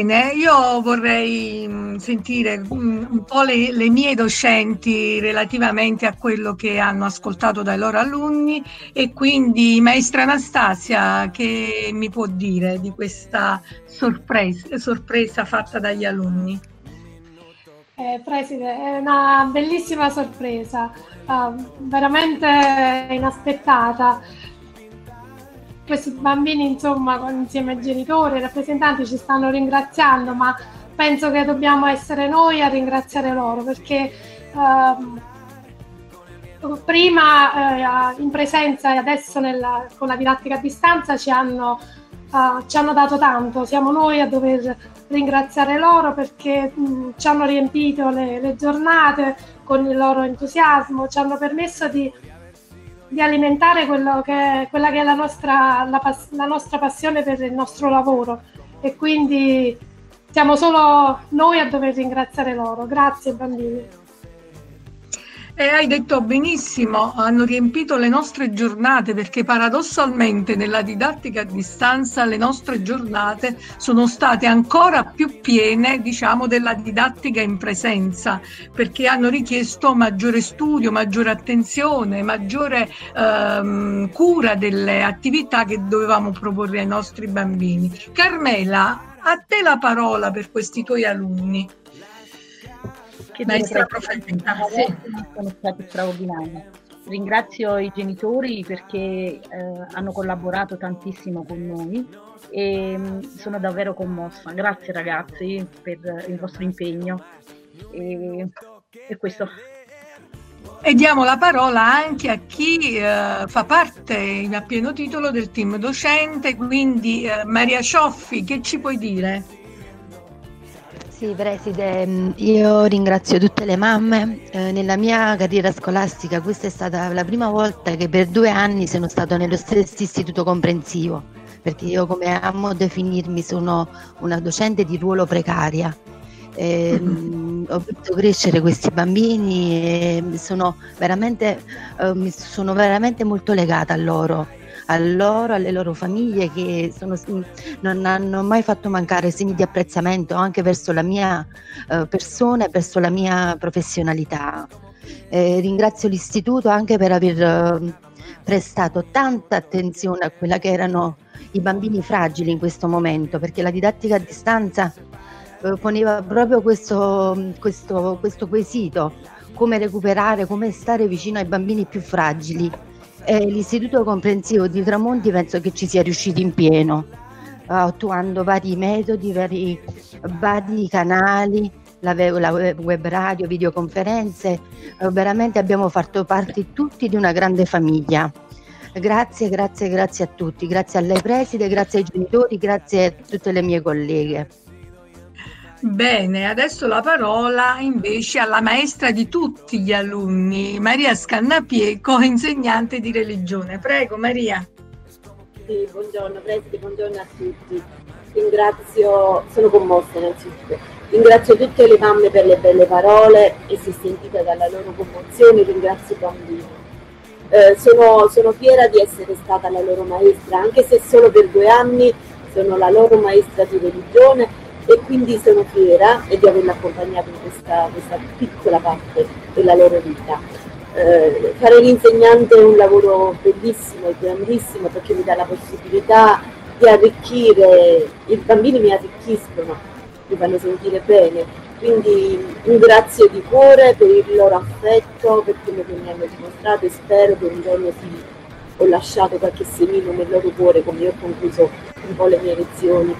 Bene, io vorrei mh, sentire mh, un po' le, le mie docenti relativamente a quello che hanno ascoltato dai loro alunni e quindi maestra Anastasia che mi può dire di questa sorpresa, sorpresa fatta dagli alunni? Eh, Preside, è una bellissima sorpresa, ah, veramente inaspettata. Questi bambini, insomma, insieme ai genitori ai rappresentanti ci stanno ringraziando, ma penso che dobbiamo essere noi a ringraziare loro perché ehm, prima eh, in presenza e adesso nella- con la didattica a distanza ci hanno, eh, ci hanno dato tanto. Siamo noi a dover ringraziare loro perché mh, ci hanno riempito le, le giornate con il loro entusiasmo, ci hanno permesso di, di alimentare quello che, quella che è la nostra, la la nostra passione per il nostro lavoro e quindi siamo solo noi a dover ringraziare loro. Grazie bambini. E hai detto benissimo, hanno riempito le nostre giornate perché paradossalmente nella didattica a distanza le nostre giornate sono state ancora più piene, diciamo, della didattica in presenza, perché hanno richiesto maggiore studio, maggiore attenzione, maggiore ehm, cura delle attività che dovevamo proporre ai nostri bambini. Carmela, A te la parola per questi tuoi alunni. Che Maestra Profeta, Profeta, sì. sono stati straordinari. Ringrazio i genitori perché eh, hanno collaborato tantissimo con noi e mh, sono davvero commossa. Grazie ragazzi per il vostro impegno. E, e questo. E diamo la parola anche a chi eh, fa parte a pieno titolo del team docente, quindi eh, Maria Cioffi, che ci puoi dire? Sì, preside, mm, io ringrazio tutte le mamme. Eh, nella mia carriera scolastica questa è stata la prima volta che per due anni sono stato nello stesso istituto comprensivo, perché io come amo definirmi sono una docente di ruolo precaria. Eh, ho visto crescere questi bambini e sono veramente, eh, sono veramente molto legata a loro, a loro, alle loro famiglie che sono- non hanno mai fatto mancare segni di apprezzamento anche verso la mia eh, persona e verso la mia professionalità. Eh, ringrazio l'istituto anche per aver eh, prestato tanta attenzione a quella che erano i bambini fragili in questo momento, perché la didattica a distanza eh, poneva proprio questo, questo, questo quesito, come recuperare, come stare vicino ai bambini più fragili. E l'istituto comprensivo di Tramonti penso che ci sia riuscito in pieno, attuando vari metodi, vari, vari canali, la, la web web radio, videoconferenze, eh, veramente abbiamo fatto parte tutti di una grande famiglia. Grazie, grazie, grazie a tutti, grazie a lei preside, grazie ai genitori, grazie a tutte le mie colleghe. Bene, adesso la parola invece alla maestra di tutti gli alunni, Maria Scannapieco, insegnante di religione. Prego Maria. Sì, buongiorno Preside, buongiorno a tutti. Ringrazio, sono commossa innanzitutto. Ringrazio tutte le mamme per le belle parole e si è sentita dalla loro commozione, ringrazio i bambini. Eh, sono, sono fiera di essere stata la loro maestra, anche se solo per due anni sono la loro maestra di religione e quindi sono fiera di averla accompagnata in questa, questa piccola parte della loro vita. Eh, fare l'insegnante è un lavoro bellissimo e grandissimo perché mi dà la possibilità di arricchire, i bambini mi arricchiscono, mi fanno sentire bene, quindi ringrazio di cuore per il loro affetto, per quello che mi hanno dimostrato e spero che un giorno sì, ho lasciato qualche semino nel loro cuore come io ho concluso un po' le mie lezioni.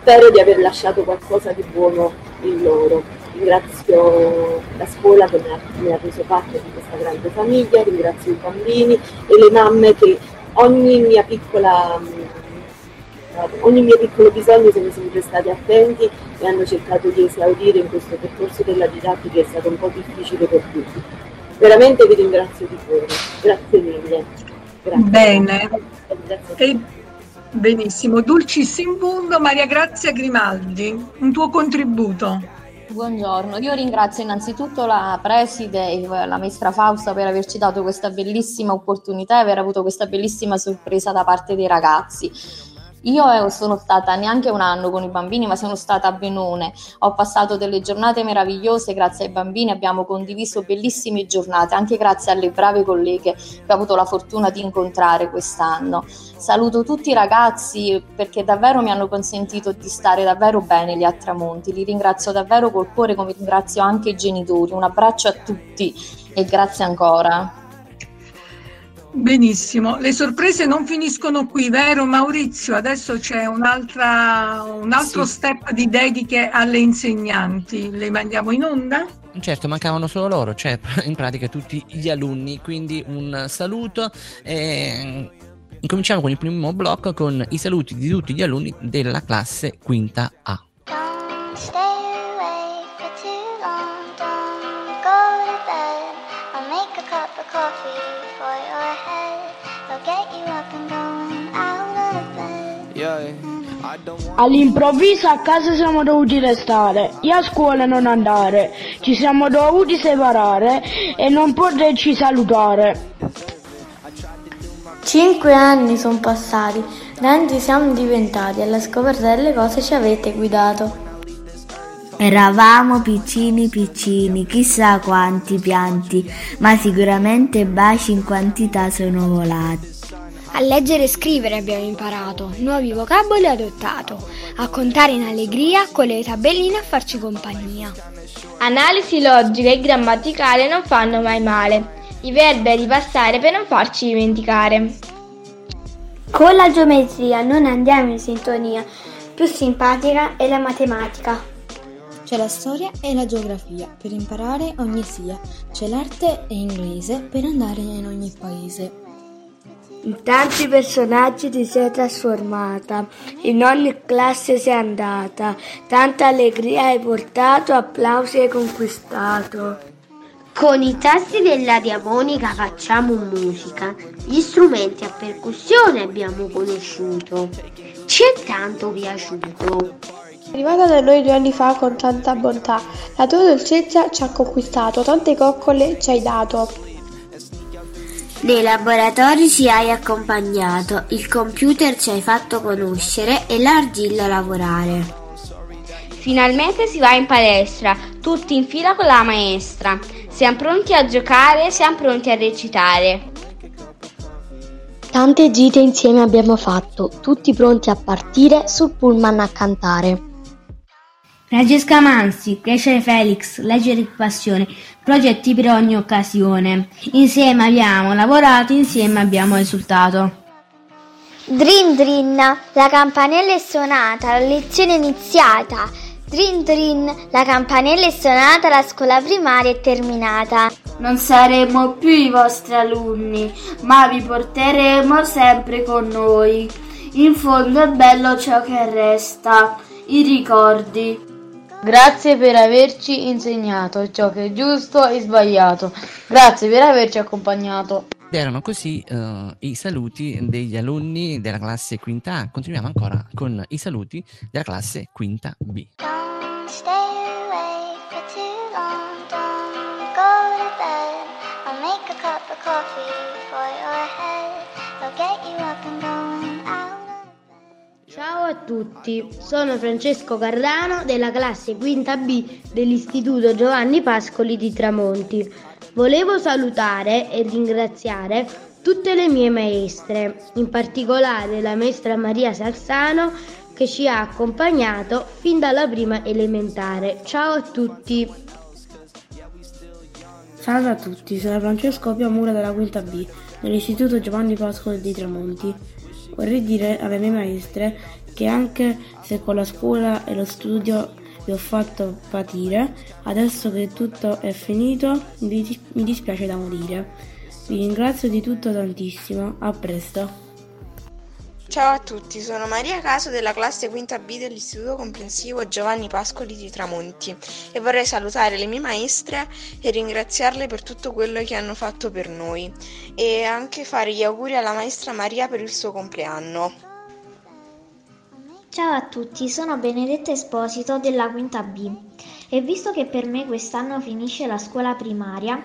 Spero di aver lasciato qualcosa di buono in loro. Ringrazio la scuola che mi ha, mi ha reso parte di questa grande famiglia, ringrazio i bambini e le mamme che ogni mia piccola ogni mio piccolo bisogno sono sempre stati attenti e hanno cercato di esaudire in questo percorso della didattica che è stato un po' difficile per tutti. Veramente vi ringrazio di cuore, grazie mille. Grazie. Bene. Grazie. Benissimo, Dulcis in Bundo, Maria Grazia Grimaldi, un tuo contributo. Buongiorno, io ringrazio innanzitutto la preside e la maestra Fausta per averci dato questa bellissima opportunità e aver avuto questa bellissima sorpresa da parte dei ragazzi. Io eh, sono stata neanche un anno con i bambini, ma sono stata a Benone. Ho passato delle giornate meravigliose grazie ai bambini, abbiamo condiviso bellissime giornate, anche grazie alle brave colleghe che ho avuto la fortuna di incontrare quest'anno. Saluto tutti i ragazzi perché davvero mi hanno consentito di stare davvero bene lì a Tramonti. Li ringrazio davvero col cuore, come ringrazio anche i genitori. Un abbraccio a tutti e grazie ancora. Benissimo, le sorprese non finiscono qui, vero Maurizio? Adesso c'è un'altra, un altro Sì. step di dediche alle insegnanti, le mandiamo in onda? Certo, mancavano solo loro, cioè in pratica tutti gli alunni, quindi un saluto. E... Incominciamo con il primo blocco con i saluti di tutti gli alunni della classe quinta A. All'improvviso a casa siamo dovuti restare, io a scuola non andare, ci siamo dovuti separare e non poterci salutare. Cinque anni sono passati, grandi siamo diventati, alla scoperta delle cose ci avete guidato. Eravamo piccini piccini, chissà quanti pianti, ma sicuramente baci in quantità sono volati. A leggere e scrivere abbiamo imparato, nuovi vocaboli adottato, a contare in allegria con le tabelline a farci compagnia. Analisi logica e grammaticale non fanno mai male. I verbi a ripassare per non farci dimenticare. Con la geometria non andiamo in sintonia, più simpatica è la matematica. C'è la storia e la geografia per imparare ogni sia. C'è l'arte e inglese per andare in ogni paese. In tanti personaggi ti sei trasformata, in ogni classe sei andata, tanta allegria hai portato, applausi hai conquistato. Con i tasti della diamonica facciamo musica, gli strumenti a percussione abbiamo conosciuto. Ci è tanto piaciuto. Arrivata da noi due anni fa con tanta bontà, la tua dolcezza ci ha conquistato, tante coccole ci hai dato. Nei laboratori ci hai accompagnato, il computer ci hai fatto conoscere e l'argilla lavorare. Finalmente si va in palestra, tutti in fila con la maestra. Siamo pronti a giocare, siamo pronti a recitare. Tante gite insieme abbiamo fatto, tutti pronti a partire sul pullman a cantare. Francesca Mansi, crescere Felix, leggere di passione, progetti per ogni occasione. Insieme abbiamo lavorato, insieme abbiamo risultato. Drin drin, la campanella è suonata, la lezione è iniziata. Drin drin, la campanella è suonata, la scuola primaria è terminata. Non saremo più i vostri alunni, ma vi porteremo sempre con noi. In fondo è bello ciò che resta, i ricordi. Grazie per averci insegnato ciò che è giusto e sbagliato. Grazie per averci accompagnato. Ed erano così eh, i saluti degli alunni della classe quinta A. Continuiamo ancora con i saluti della classe quinta B. Stay Ciao a tutti, sono Francesco Cardano della classe quinta B dell'Istituto Giovanni Pascoli di Tramonti. Volevo salutare e ringraziare tutte le mie maestre, in particolare la maestra Maria Sarsano che ci ha accompagnato fin dalla prima elementare. Ciao a tutti! Salve a tutti, sono Francesco Piamura della quinta B dell'Istituto Giovanni Pascoli di Tramonti. Vorrei dire alle mie maestre che anche se con la scuola e lo studio vi ho fatto patire, adesso che tutto è finito mi dis- mi dispiace da morire. Vi ringrazio di tutto tantissimo, a presto. Ciao a tutti, sono Maria Caso della classe quinta B dell'Istituto Comprensivo Giovanni Pascoli di Tramonti e vorrei salutare le mie maestre e ringraziarle per tutto quello che hanno fatto per noi e anche fare gli auguri alla maestra Maria per il suo compleanno. Ciao a tutti, sono Benedetta Esposito della quinta B e visto che per me quest'anno finisce la scuola primaria,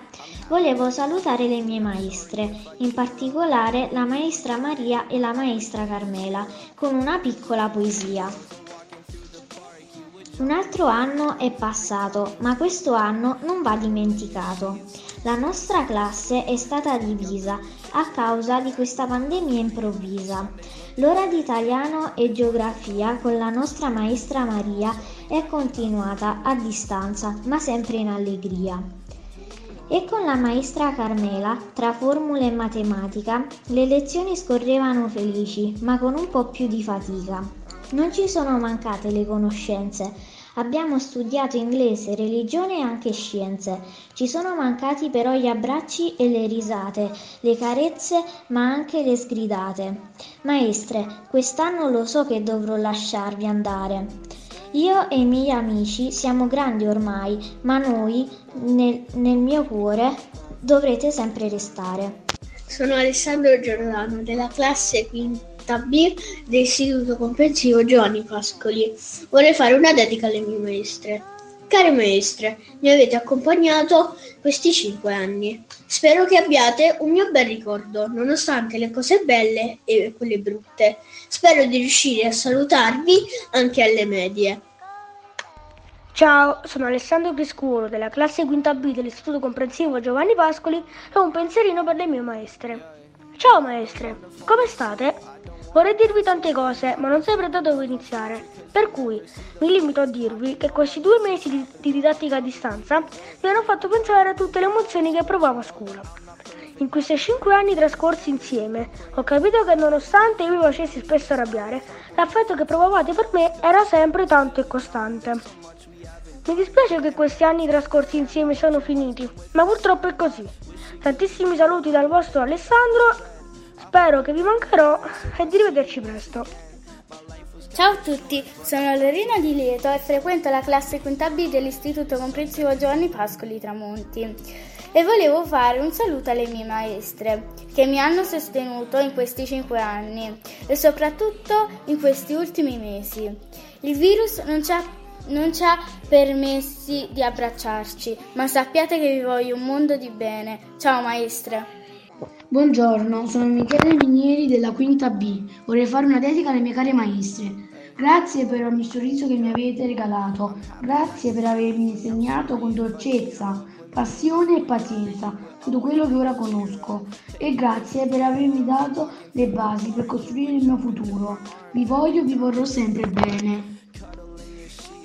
volevo salutare le mie maestre, in particolare la maestra Maria e la maestra Carmela, con una piccola poesia. Un altro anno è passato, ma questo anno non va dimenticato. La nostra classe è stata divisa a causa di questa pandemia improvvisa. L'ora di italiano e geografia con la nostra maestra Maria è continuata a distanza, ma sempre in allegria. E con la maestra Carmela, tra formule e matematica, le lezioni scorrevano felici, ma con un po' più di fatica. Non ci sono mancate le conoscenze. Abbiamo studiato inglese, religione e anche scienze. Ci sono mancati però gli abbracci e le risate, le carezze, ma anche le sgridate. Maestre, quest'anno lo so che dovrò lasciarvi andare. Io e i miei amici siamo grandi ormai, ma noi, nel, nel mio cuore, dovrete sempre restare. Sono Alessandro Giordano della classe quinta B dell'Istituto Comprensivo Giovanni Pascoli. Vorrei fare una dedica alle mie maestre. Care maestre, mi avete accompagnato questi cinque anni. Spero che abbiate un mio bel ricordo, nonostante le cose belle e quelle brutte. Spero di riuscire a salutarvi anche alle medie. Ciao, sono Alessandro Criscuolo della classe quinta B dell'Istituto Comprensivo Giovanni Pascoli e ho un pensierino per le mie maestre. Ciao maestre, come state? Vorrei dirvi tante cose, ma non saprei da dove iniziare. Per cui mi limito a dirvi che questi due mesi di, di didattica a distanza mi hanno fatto pensare a tutte le emozioni che provavo a scuola. In questi cinque anni trascorsi insieme ho capito che nonostante io mi facessi spesso arrabbiare, l'affetto che provavate per me era sempre tanto e costante. Mi dispiace che questi anni trascorsi insieme sono finiti, ma purtroppo è così. Tantissimi saluti dal vostro Alessandro, spero che vi mancherò e di rivederci presto. Ciao a tutti, sono Lorena Di Lieto e frequento la classe quinta B dell'Istituto Comprensivo Giovanni Pascoli Tramonti e volevo fare un saluto alle mie maestre che mi hanno sostenuto in questi cinque anni e soprattutto in questi ultimi mesi. Il virus non ci ha non ci ha permessi di abbracciarci, ma sappiate che vi voglio un mondo di bene. Ciao maestre! Buongiorno, sono Michele Minieri della quinta B. Vorrei fare una dedica alle mie care maestre. Grazie per ogni sorriso che mi avete regalato. Grazie per avermi insegnato con dolcezza, passione e pazienza tutto quello che ora conosco. E grazie per avermi dato le basi per costruire il mio futuro. Vi voglio e vi vorrò sempre bene.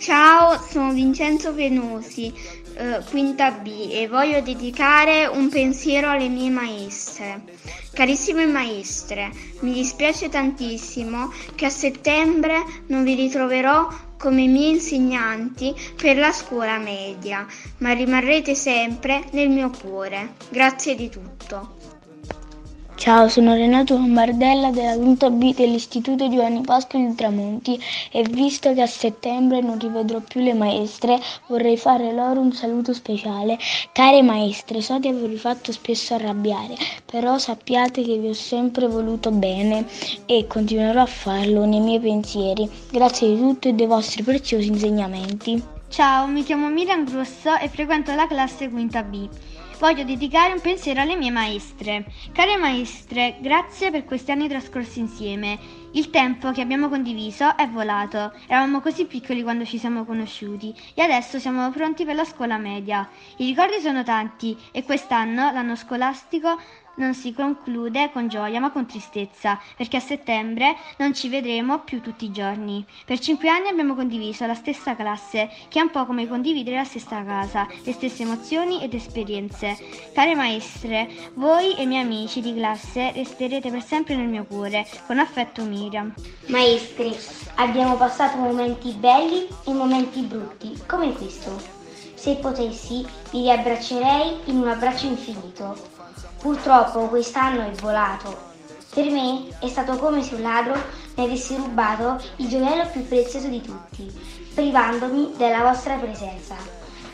Ciao, sono Vincenzo Venosi, eh, quinta B e voglio dedicare un pensiero alle mie maestre. Carissime maestre, mi dispiace tantissimo che a settembre non vi ritroverò come miei insegnanti per la scuola media, ma rimarrete sempre nel mio cuore. Grazie di tutto. Ciao, sono Renato Lombardella della quinta B dell'Istituto Giovanni Pascoli di Tramonti e visto che a settembre non rivedrò più le maestre, vorrei fare loro un saluto speciale. Care maestre, so di avervi fatto spesso arrabbiare, però sappiate che vi ho sempre voluto bene e continuerò a farlo nei miei pensieri. Grazie di tutto e dei vostri preziosi insegnamenti. Ciao, mi chiamo Miriam Grosso e frequento la classe quinta B. Voglio dedicare un pensiero alle mie maestre. Care maestre, grazie per questi anni trascorsi insieme. Il tempo che abbiamo condiviso è volato. Eravamo così piccoli quando ci siamo conosciuti e adesso siamo pronti per la scuola media. I ricordi sono tanti e quest'anno, l'anno scolastico, non si conclude con gioia ma con tristezza, perché a settembre non ci vedremo più tutti i giorni. Per cinque anni abbiamo condiviso la stessa classe, che è un po' come condividere la stessa casa, le stesse emozioni ed esperienze. Care maestre, voi e i miei amici di classe resterete per sempre nel mio cuore, con affetto Miriam. Maestri, abbiamo passato momenti belli e momenti brutti, come questo. Se potessi, vi riabbraccerei in un abbraccio infinito. Purtroppo quest'anno è volato. Per me è stato come se un ladro mi avesse rubato il gioiello più prezioso di tutti, privandomi della vostra presenza.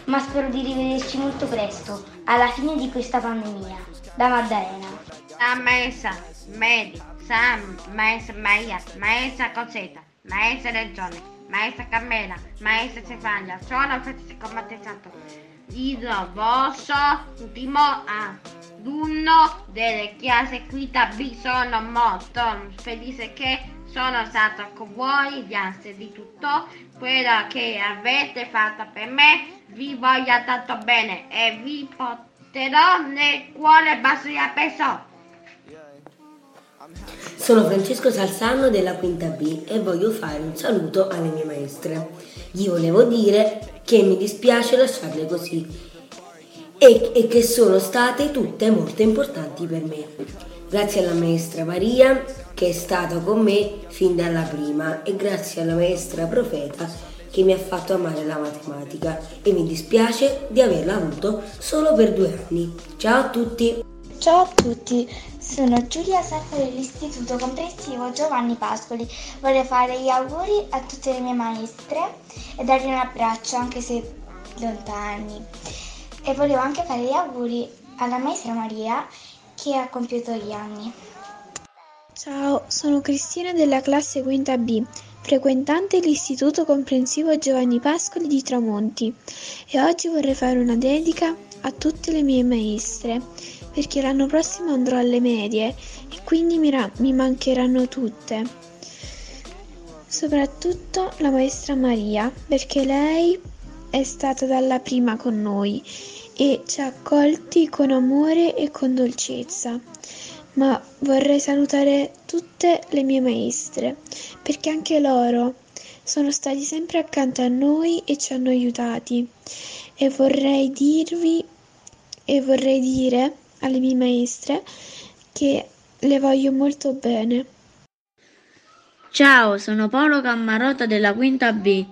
Ma spero di rivederci molto presto, alla fine di questa pandemia. Da Maddalena. La maestra, Medi, Sam, maestra Maria, maestra Cosetta, maestra Regione, maestra Carmela, maestra Stefania, sono Francesco Mattesanto. Il vostro ultimo alunno delle chiese quinta B sono molto felice che sono stato con voi, grazie di tutto quello che avete fatto per me, vi voglio tanto bene e vi porterò nel cuore Basia Peso. Sono Francesco Salzano della Quinta B e voglio fare un saluto alle mie maestre. Gli volevo dire che mi dispiace lasciarle così e, e che sono state tutte molto importanti per me. Grazie alla maestra Maria che è stata con me fin dalla prima e grazie alla maestra Profeta che mi ha fatto amare la matematica e mi dispiace di averla avuto solo per due anni. Ciao a tutti! Ciao a tutti, sono Giulia Serpa dell'Istituto Comprensivo Giovanni Pascoli. Vorrei fare gli auguri a tutte le mie maestre e dargli un abbraccio anche se lontani. E volevo anche fare gli auguri alla maestra Maria che ha compiuto gli anni. Ciao, sono Cristina della classe quinta B, frequentante l'Istituto Comprensivo Giovanni Pascoli di Tramonti e oggi vorrei fare una dedica a tutte le mie maestre perché l'anno prossimo andrò alle medie e quindi mi, ra- mi mancheranno tutte. Soprattutto la maestra Maria perché lei è stata dalla prima con noi e ci ha accolti con amore e con dolcezza. ma vorrei salutare tutte le mie maestre, perché anche loro sono stati sempre accanto a noi e ci hanno aiutati. E vorrei dirvi e vorrei dire alle mie maestre che le voglio molto bene. Ciao, sono Paolo Cammarota della quinta B.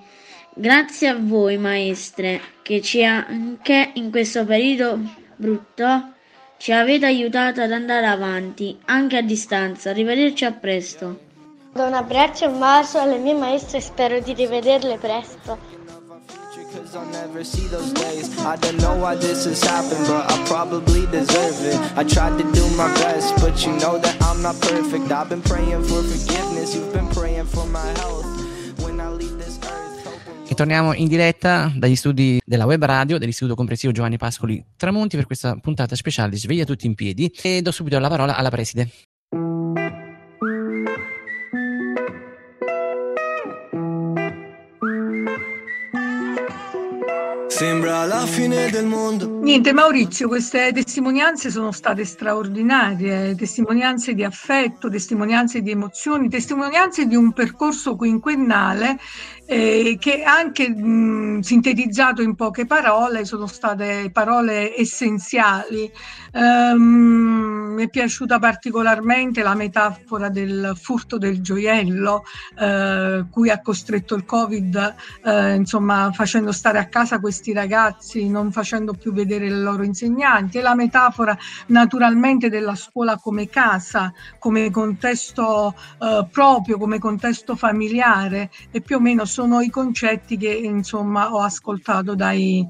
Grazie a voi maestre che ci anche in questo periodo brutto ci avete aiutato ad andare avanti, anche a distanza. Arrivederci a presto. Do un abbraccio e un bacio alle mie maestre e spero di rivederle presto. Cause I'll never see those days. I don't know why this has happened, but I probably deserve it. I tried to do my best, but you know that I'm not perfect. I've been praying for forgiveness, you've been praying for my health. When I leave this earth, E torniamo in diretta dagli studi della web radio dell'Istituto Comprensivo Giovanni Pascoli Tramonti per questa puntata speciale di Sveglia tutti in piedi e do subito la parola alla preside. Sembra la fine del mondo. Niente Maurizio, queste testimonianze sono state straordinarie, testimonianze di affetto, testimonianze di emozioni, testimonianze di un percorso quinquennale eh, che anche mh, sintetizzato in poche parole sono state parole essenziali. Um, mi è piaciuta particolarmente la metafora del furto del gioiello, eh, cui ha costretto il Covid, eh, insomma, facendo stare a casa questi ragazzi, non facendo più vedere i loro insegnanti, e la metafora naturalmente della scuola come casa, come contesto eh, proprio, come contesto familiare, e più o meno sono i concetti che insomma ho ascoltato dai,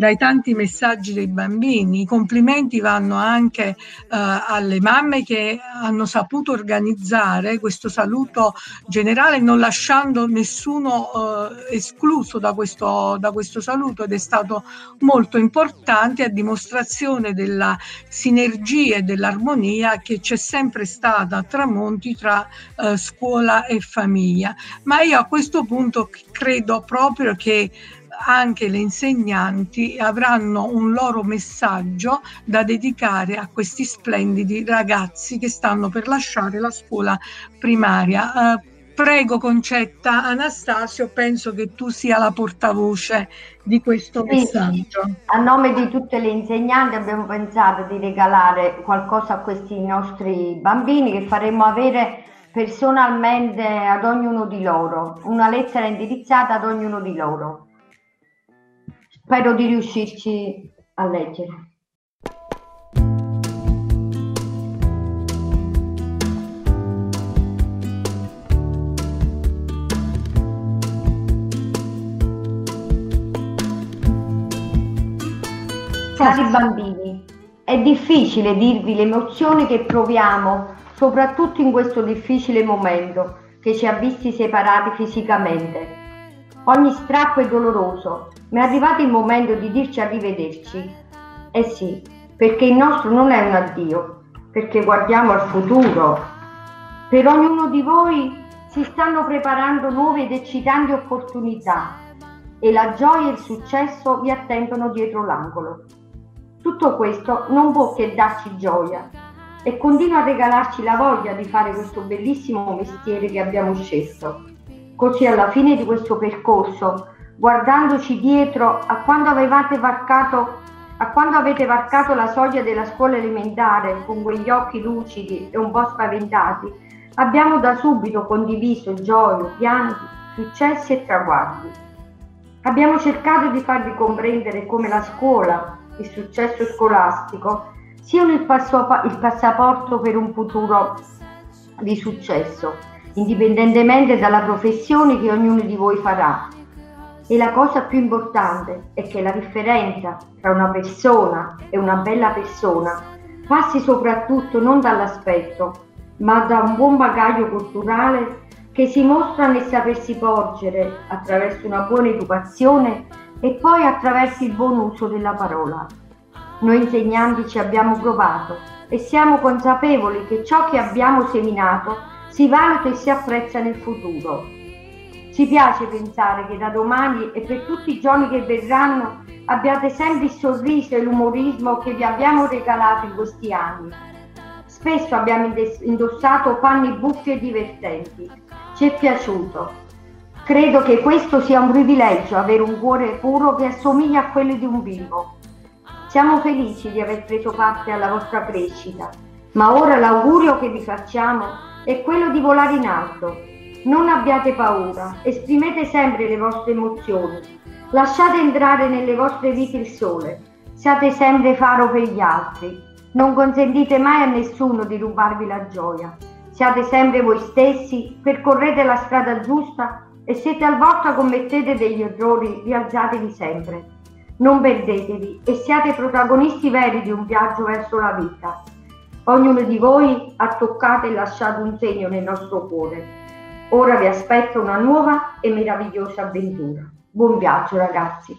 dai tanti messaggi dei bambini. I complimenti vanno anche eh, alle mamme che hanno saputo organizzare questo saluto generale non lasciando nessuno eh, escluso da questo, da questo saluto ed è stato molto importante a dimostrazione della sinergia e dell'armonia che c'è sempre stata a Tramonti tra eh, scuola e famiglia. Ma io a questo punto credo proprio che anche le insegnanti avranno un loro messaggio da dedicare a questi splendidi ragazzi che stanno per lasciare la scuola primaria. Eh, prego Concetta Anastasio, penso che tu sia la portavoce di questo Sì, messaggio. A nome di tutte le insegnanti abbiamo pensato di regalare qualcosa a questi nostri bambini che faremo avere personalmente ad ognuno di loro, una lettera indirizzata ad ognuno di loro. Spero di riuscirci a leggere. Cari bambini, è difficile dirvi le emozioni che proviamo, soprattutto in questo difficile momento che ci ha visti separati fisicamente. Ogni strappo è doloroso, ma è arrivato il momento di dirci arrivederci. Eh sì, perché il nostro non è un addio, perché guardiamo al futuro. Per ognuno di voi si stanno preparando nuove ed eccitanti opportunità e la gioia e il successo vi attendono dietro l'angolo. Tutto questo non può che darci gioia e continua a regalarci la voglia di fare questo bellissimo mestiere che abbiamo scelto. Così alla fine di questo percorso, guardandoci dietro a quando varcato a quando avete varcato la soglia della scuola elementare con quegli occhi lucidi e un po' spaventati, abbiamo da subito condiviso gioie, pianti, successi e traguardi. Abbiamo cercato di farvi comprendere come la scuola, il successo scolastico, siano il, passo- il passaporto per un futuro di successo, indipendentemente dalla professione che ognuno di voi farà. E la cosa più importante è che la differenza tra una persona e una bella persona passi soprattutto non dall'aspetto, ma da un buon bagaglio culturale che si mostra nel sapersi porgere attraverso una buona educazione e poi attraverso il buon uso della parola. Noi insegnanti ci abbiamo provato e siamo consapevoli che ciò che abbiamo seminato si valuta e si apprezza nel futuro. Ci piace pensare che da domani e per tutti i giorni che verranno abbiate sempre il sorriso e l'umorismo che vi abbiamo regalato in questi anni. Spesso abbiamo indossato panni buffi e divertenti. Ci è piaciuto. Credo che questo sia un privilegio, avere un cuore puro che assomiglia a quello di un bimbo. Siamo felici di aver preso parte alla vostra crescita, ma ora l'augurio che vi facciamo è quello di volare in alto. Non abbiate paura, esprimete sempre le vostre emozioni, lasciate entrare nelle vostre vite il sole, siate sempre faro per gli altri, non consentite mai a nessuno di rubarvi la gioia, siate sempre voi stessi, percorrete la strada giusta e se talvolta commettete degli errori, rialzatevi sempre. Non perdetevi e siate protagonisti veri di un viaggio verso la vita. Ognuno di voi ha toccato e lasciato un segno nel nostro cuore. Ora vi aspetta una nuova e meravigliosa avventura. Buon viaggio ragazzi!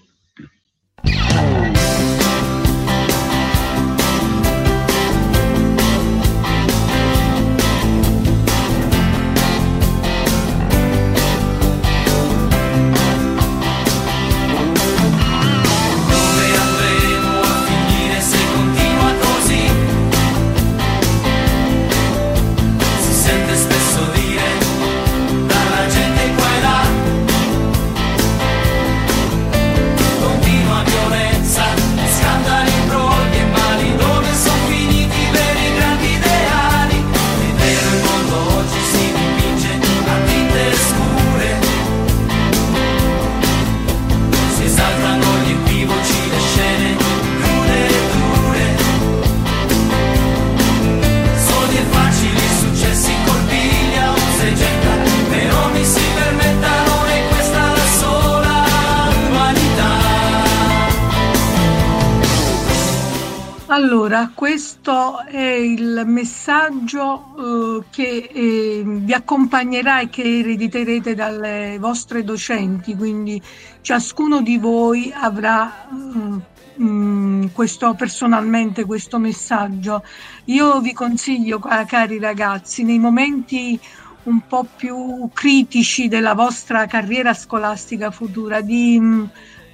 Messaggio eh, che eh, vi accompagnerà e che erediterete dalle vostre docenti, quindi ciascuno di voi avrà eh, mm, questo, personalmente questo messaggio. Io vi consiglio, ca- cari ragazzi, nei momenti un po' più critici della vostra carriera scolastica futura, di mm,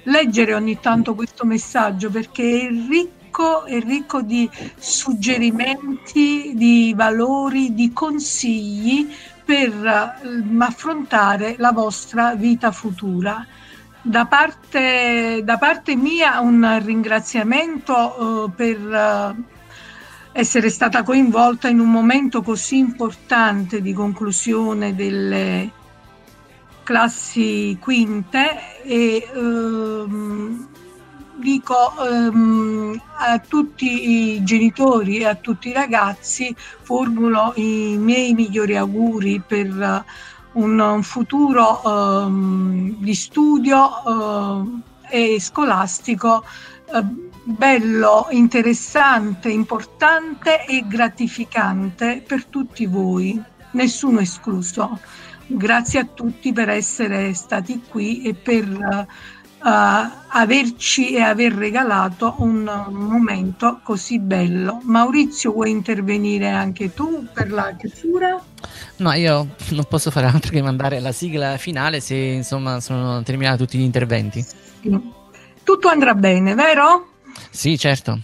leggere ogni tanto questo messaggio perché è ricco è ricco di suggerimenti, di valori, di consigli per eh, affrontare la vostra vita futura. Da parte, da parte mia un ringraziamento eh, per eh, essere stata coinvolta in un momento così importante di conclusione delle classi quinte e ehm, dico ehm, a tutti i genitori e a tutti i ragazzi formulo i miei migliori auguri per eh, un, futuro ehm, di studio ehm, e scolastico eh, bello, interessante, importante e gratificante per tutti voi, nessuno escluso. Grazie a tutti per essere stati qui e per eh, averci e aver regalato un momento così bello. Maurizio, vuoi intervenire anche tu per la chiusura? No, io non posso fare altro che mandare la sigla finale se insomma sono terminati tutti gli interventi. Tutto andrà bene, vero? Sì, certo.